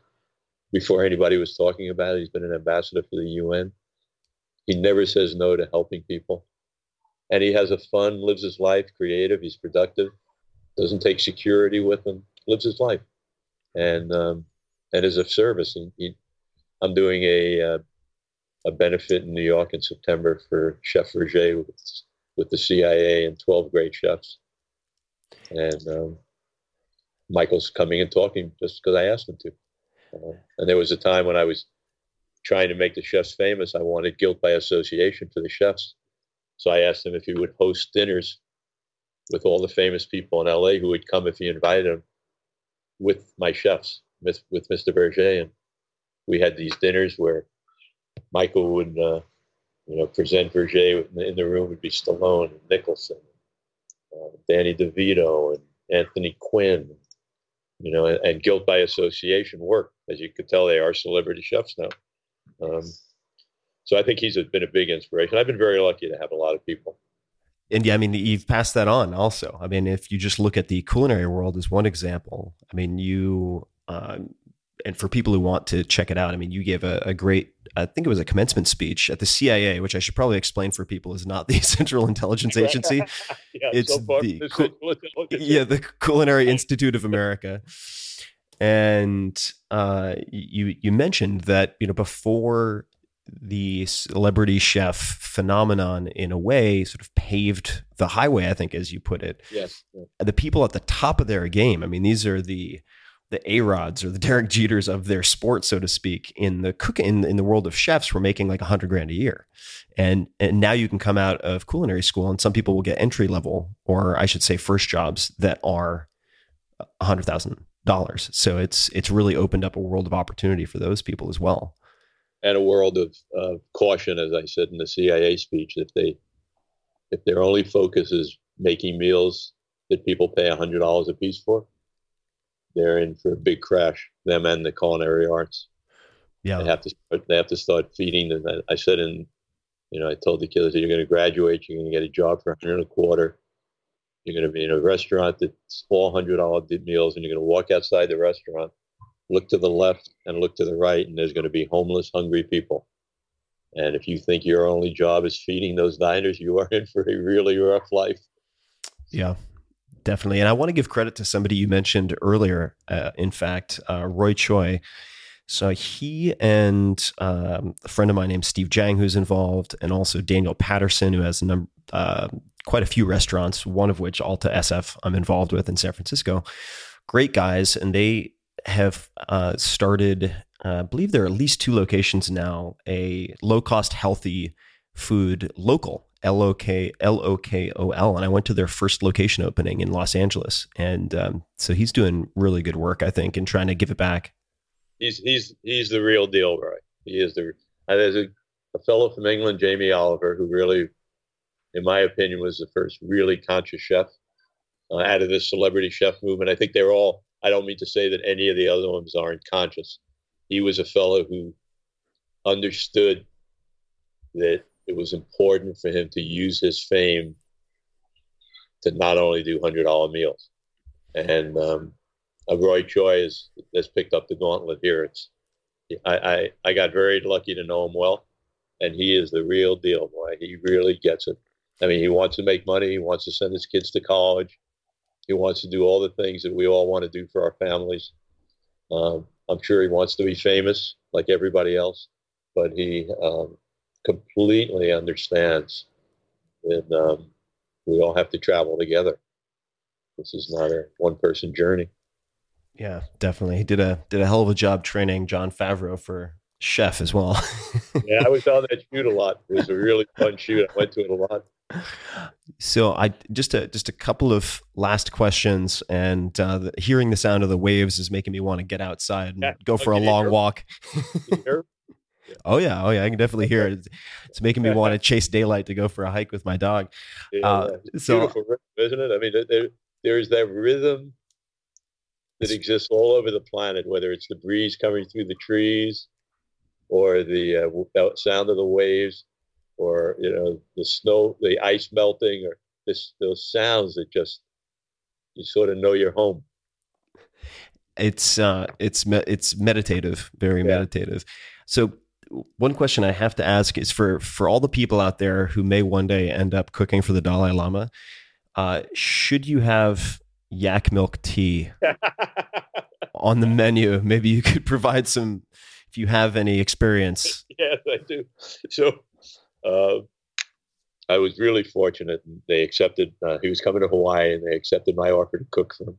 Before anybody was talking about it, he's been an ambassador for the UN. He never says no to helping people. And he has a fun, lives his life, creative, he's productive, doesn't take security with him, lives his life. And um, and is of service. He, I'm doing a uh, a benefit in New York in September for Chef Roger with, with the CIA and 12 great chefs. And um, Michael's coming and talking just because I asked him to. Uh, and there was a time when I was trying to make the chefs famous. I wanted guilt by association for the chefs. So I asked him if he would host dinners with all the famous people in LA who would come if he invited them with my chefs, with, with Mr. Vergé. And we had these dinners where Michael would, uh, you know, present Vergé. In the room would be Stallone and Nicholson, uh, Danny DeVito, and Anthony Quinn. You know, and, and guilt by association work. As you could tell, they are celebrity chefs now. Um, so I think he's been a big inspiration. I've been very lucky to have a lot of people. And yeah, I mean, you've passed that on also. I mean, if you just look at the culinary world as one example, I mean, you, um, and for people who want to check it out, I mean, you gave a, a, great, I think it was a commencement speech at the CIA, which I should probably explain for people is not the [laughs] Central Intelligence Agency. [laughs] yeah, it's so the, cu- [laughs] yeah, the Culinary Institute of America. And uh, you you mentioned that you know before the celebrity chef phenomenon in a way sort of paved the highway i think as you put it yes yeah. the people at the top of their game i mean these are the the a-rods or the derek jeters of their sport so to speak in the cook in, in the world of chefs were making like a hundred grand a year and and now you can come out of culinary school and some people will get entry level or i should say first jobs that are a hundred thousand dollars so it's it's really opened up a world of opportunity for those people as well and a world of uh, caution, as I said in the CIA speech. If they if their only focus is making meals that people pay a hundred dollars a piece for, they're in for a big crash. Them and the culinary arts. Yeah, they have to start, they have to start feeding them. I said in, you know, I told the kids that you're going to graduate, you're going to get a job for a hundred and a quarter. You're going to be in a restaurant that's all hundred dollar meals, and you're going to walk outside the restaurant look to the left and look to the right, and there's going to be homeless, hungry people. And if you think your only job is feeding those diners, you are in for a really rough life. Yeah, definitely. And I want to give credit to somebody you mentioned earlier. Uh, in fact, uh, Roy Choi. So he and um, a friend of mine named Steve Jang, who's involved, and also Daniel Patterson, who has a number, uh, quite a few restaurants. One of which Alta SF I'm involved with in San Francisco. Great guys, and they have uh, started, uh, I believe there are at least two locations now, a low cost, healthy food local. L O K L O K O L, and I went to their first location opening in Los Angeles, and um, so he's doing really good work, I think, in trying to give it back. He's he's he's the real deal, right? He is the. There's a, a fellow from England, Jamie Oliver, who really, in my opinion, was the first really conscious chef uh, out of this celebrity chef movement. I think they're all I don't mean to say that any of the other ones aren't conscious. He was a fellow who understood that it was important for him to use his fame to not only do hundred dollar meals, and um, Roy Choi has, has picked up the gauntlet here. It's I, I I got very lucky to know him well, and he is the real deal, boy. He really gets it. I mean, he wants to make money. He wants to send his kids to college. He wants to do all the things that we all want to do for our families. Um, I'm sure he wants to be famous like everybody else, but he um, completely understands that um, we all have to travel together. This is not a one person journey. Yeah, definitely. He did a did a hell of a job training Jon Favreau for chef as well. [laughs] yeah, I was on that shoot a lot. It was a really fun shoot. I went to it a lot. So I just a just a couple of last questions, and uh, the, hearing the sound of the waves is making me want to get outside and yeah. go for a long walk. Oh yeah, oh yeah, I can definitely hear it. [laughs] It's making me want to chase daylight to go for a hike with my dog. Yeah, uh, so, beautiful rhythm, isn't it? I mean, there, there's that rhythm that exists all over the planet, whether it's the breeze coming through the trees or the uh, sound of the waves or you know the snow, the ice melting, or this those sounds that just you sort of know you're home. It's uh, it's me- it's meditative, very yeah. meditative. So one question I have to ask is for for all the people out there who may one day end up cooking for the Dalai Lama, uh, should you have yak milk tea [laughs] on the menu? Maybe you could provide some if you have any experience. [laughs] yes, I do. So uh, I was really fortunate. They accepted. Uh, he was coming to Hawaii, and they accepted my offer to cook for him.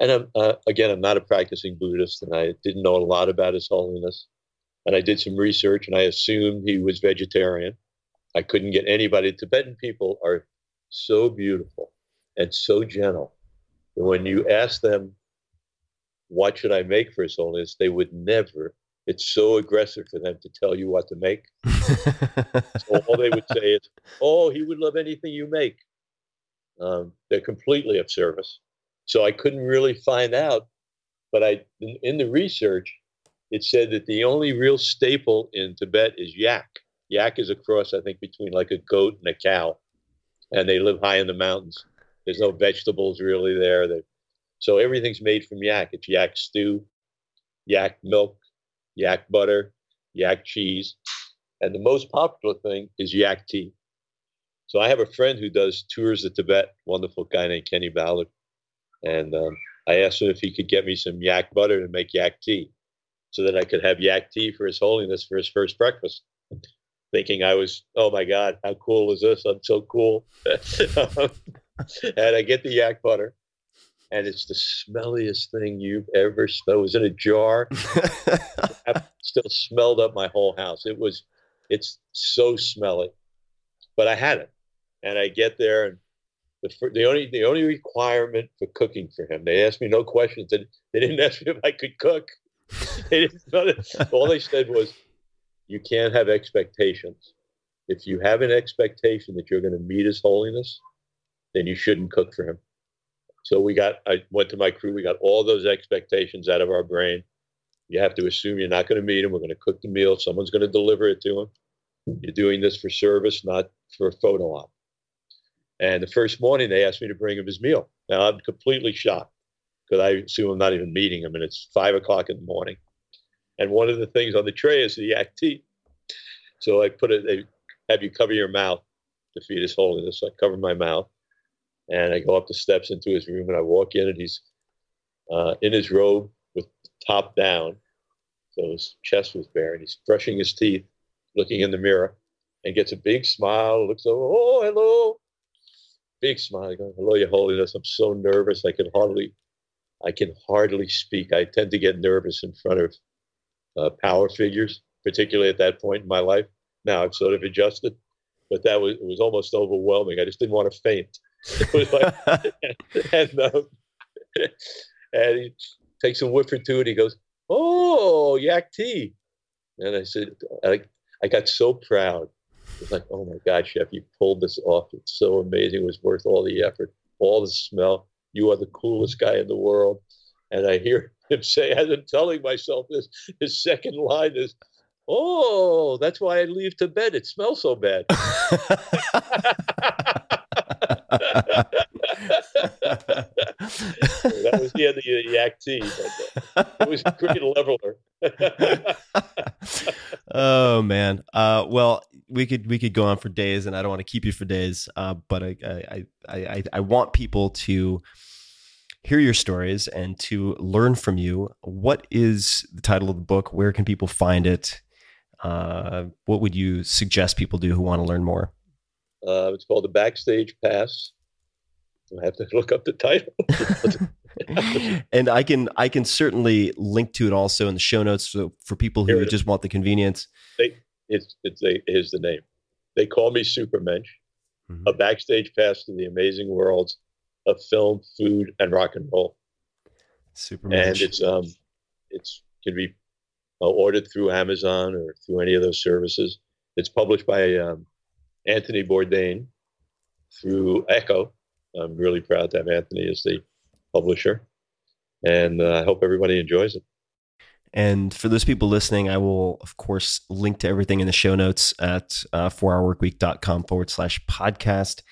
And I'm, uh, again, I'm not a practicing Buddhist, and I didn't know a lot about His Holiness. And I did some research, and I assumed he was vegetarian. I couldn't get anybody. Tibetan people are so beautiful and so gentle. And when you ask them, "What should I make for His Holiness?" they would never it's so aggressive for them to tell you what to make. [laughs] so all they would say is, "Oh, he would love anything you make." Um, they're completely of service. So I couldn't really find out, but I in, in, the research, it said that the only real staple in Tibet is yak. Yak is a cross, I think, between like a goat and a cow, and they live high in the mountains. There's no vegetables really there. They, so everything's made from yak. It's yak stew, yak milk, yak butter, yak cheese, and the most popular thing is yak tea. So I have a friend who does tours of Tibet, wonderful guy named Kenny Ballard, and um, I asked him if he could get me some yak butter to make yak tea, so that I could have yak tea for His Holiness for his first breakfast. Thinking I was, oh my God, how cool is this? I'm so cool. [laughs] and I get the yak butter, and it's the smelliest thing you've ever smelled. It was in a jar. [laughs] Still smelled up my whole house. It was, it's so smelly, but I had it, and I get there, and the the only the only requirement for cooking for him, they asked me no questions. They, they didn't [laughs] ask me if I could cook. [laughs] they. All they said was, "You can't have expectations. If you have an expectation that you're going to meet His Holiness, then you shouldn't cook for him." So we got, I went to my crew, we got all those expectations out of our brain. You have to assume you're not going to meet him. We're going to cook the meal. Someone's going to deliver it to him. You're doing this for service, not for a photo op. And the first morning, they asked me to bring him his meal. Now I'm completely shocked because I assume I'm not even meeting him, and it's five o'clock in the morning. And one of the things on the tray is the yak tea. So I put it, they have you cover your mouth to feed his holiness. So I cover my mouth and I go up the steps into his room and I walk in and he's uh, in his robe with top down. So his chest was bare and he's brushing his teeth, looking in the mirror and gets a big smile, looks over, oh, hello. Big smile, hello, your holiness. I'm so nervous. I can hardly, I can hardly speak. I tend to get nervous in front of uh, power figures, particularly at that point in my life. Now I've sort of adjusted, but that was, it was almost overwhelming. I just didn't want to faint. [laughs] like, [laughs] and, um, [laughs] and he takes a whiff or two and he goes, Oh, yak tea. And I said, I, I got so proud. It's like, oh my God, chef, you pulled this off. It's so amazing. It was worth all the effort, all the smell. You are the coolest guy in the world. And I hear [laughs] him say, as I'm telling myself this, his second line is, Oh, that's why I leave Tibet. It smells so bad. [laughs] [laughs] that was the end of the yak tea, but uh, it was a great leveler. [laughs] oh man. Uh, well, we could we could go on for days, and I don't want to keep you for days. Uh, but I I, I I I want people to hear your stories and to learn from you. What is the title of the book? Where can people find it? Uh, what would you suggest people do who want to learn more? Uh, it's called the Backstage Pass. [laughs] I have to look up the title. [laughs] and I can I can certainly link to it also in the show notes for, for people who just want the convenience. They, it's it's a, here's the name. They call me Supermensch. Mm-hmm. A backstage pass to the amazing worlds of film, food, and rock and roll. Supermensch. And it's um it's can be uh, ordered through Amazon or through any of those services. It's published by um, Anthony Bourdain through Ecco. I'm really proud to have Anthony as the publisher, and uh, I hope everybody enjoys it. And for those people listening, I will, of course, link to everything in the show notes at uh, 4hourworkweek.com forward slash podcast.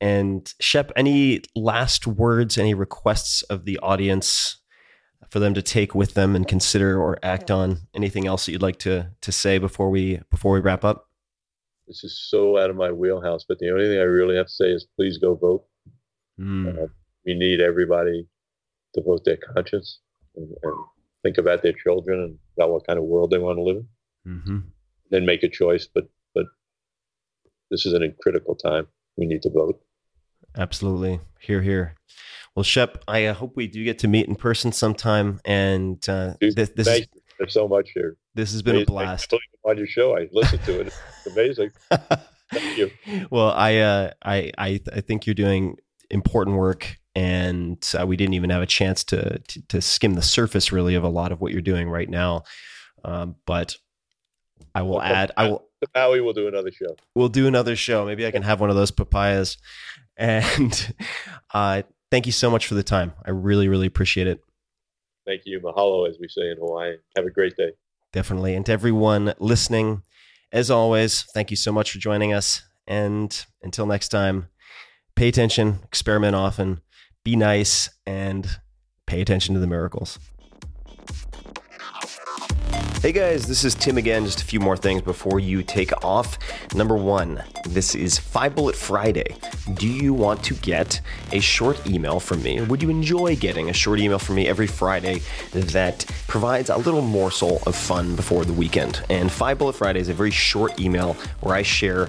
And Shep, any last words, any requests of the audience for them to take with them and consider or act on? Anything else that you'd like to to say before we before we wrap up? This is so out of my wheelhouse, but the only thing I really have to say is please go vote. Mm. Uh, we need everybody to vote their conscience and, and, think about their children and about what kind of world they want to live in. Mm-hmm. Then make a choice. But but this is an critical time. We need to vote. Absolutely. Here, here. Well, Shep, I uh, hope we do get to meet in person sometime. And uh, Dude, this, this thank is, you so much here. This has been amazing. a blast. On your show, I listened to it. It's amazing. [laughs] thank you. Well, I, uh, I, I, I think you're doing important work, and uh, we didn't even have a chance to, to, to skim the surface really of a lot of what you're doing right now. Um, but I will add. I will. Maui will do another show. We'll do another show. Maybe I can have one of those papayas. And [laughs] uh, thank you so much for the time. I really, really appreciate it. Thank you. Mahalo, as we say in Hawaii. Have a great day. Definitely. And to everyone listening, As always, thank you so much for joining us. And until next time, pay attention, experiment often, be nice, and pay attention to the miracles. Hey guys, this is Tim again. Just a few more things before you take off. Number one, this is Five Bullet Friday. Do you want to get a short email from me? Would you enjoy getting a short email from me every Friday that provides a little morsel of fun before the weekend? And Five Bullet Friday is a very short email where I share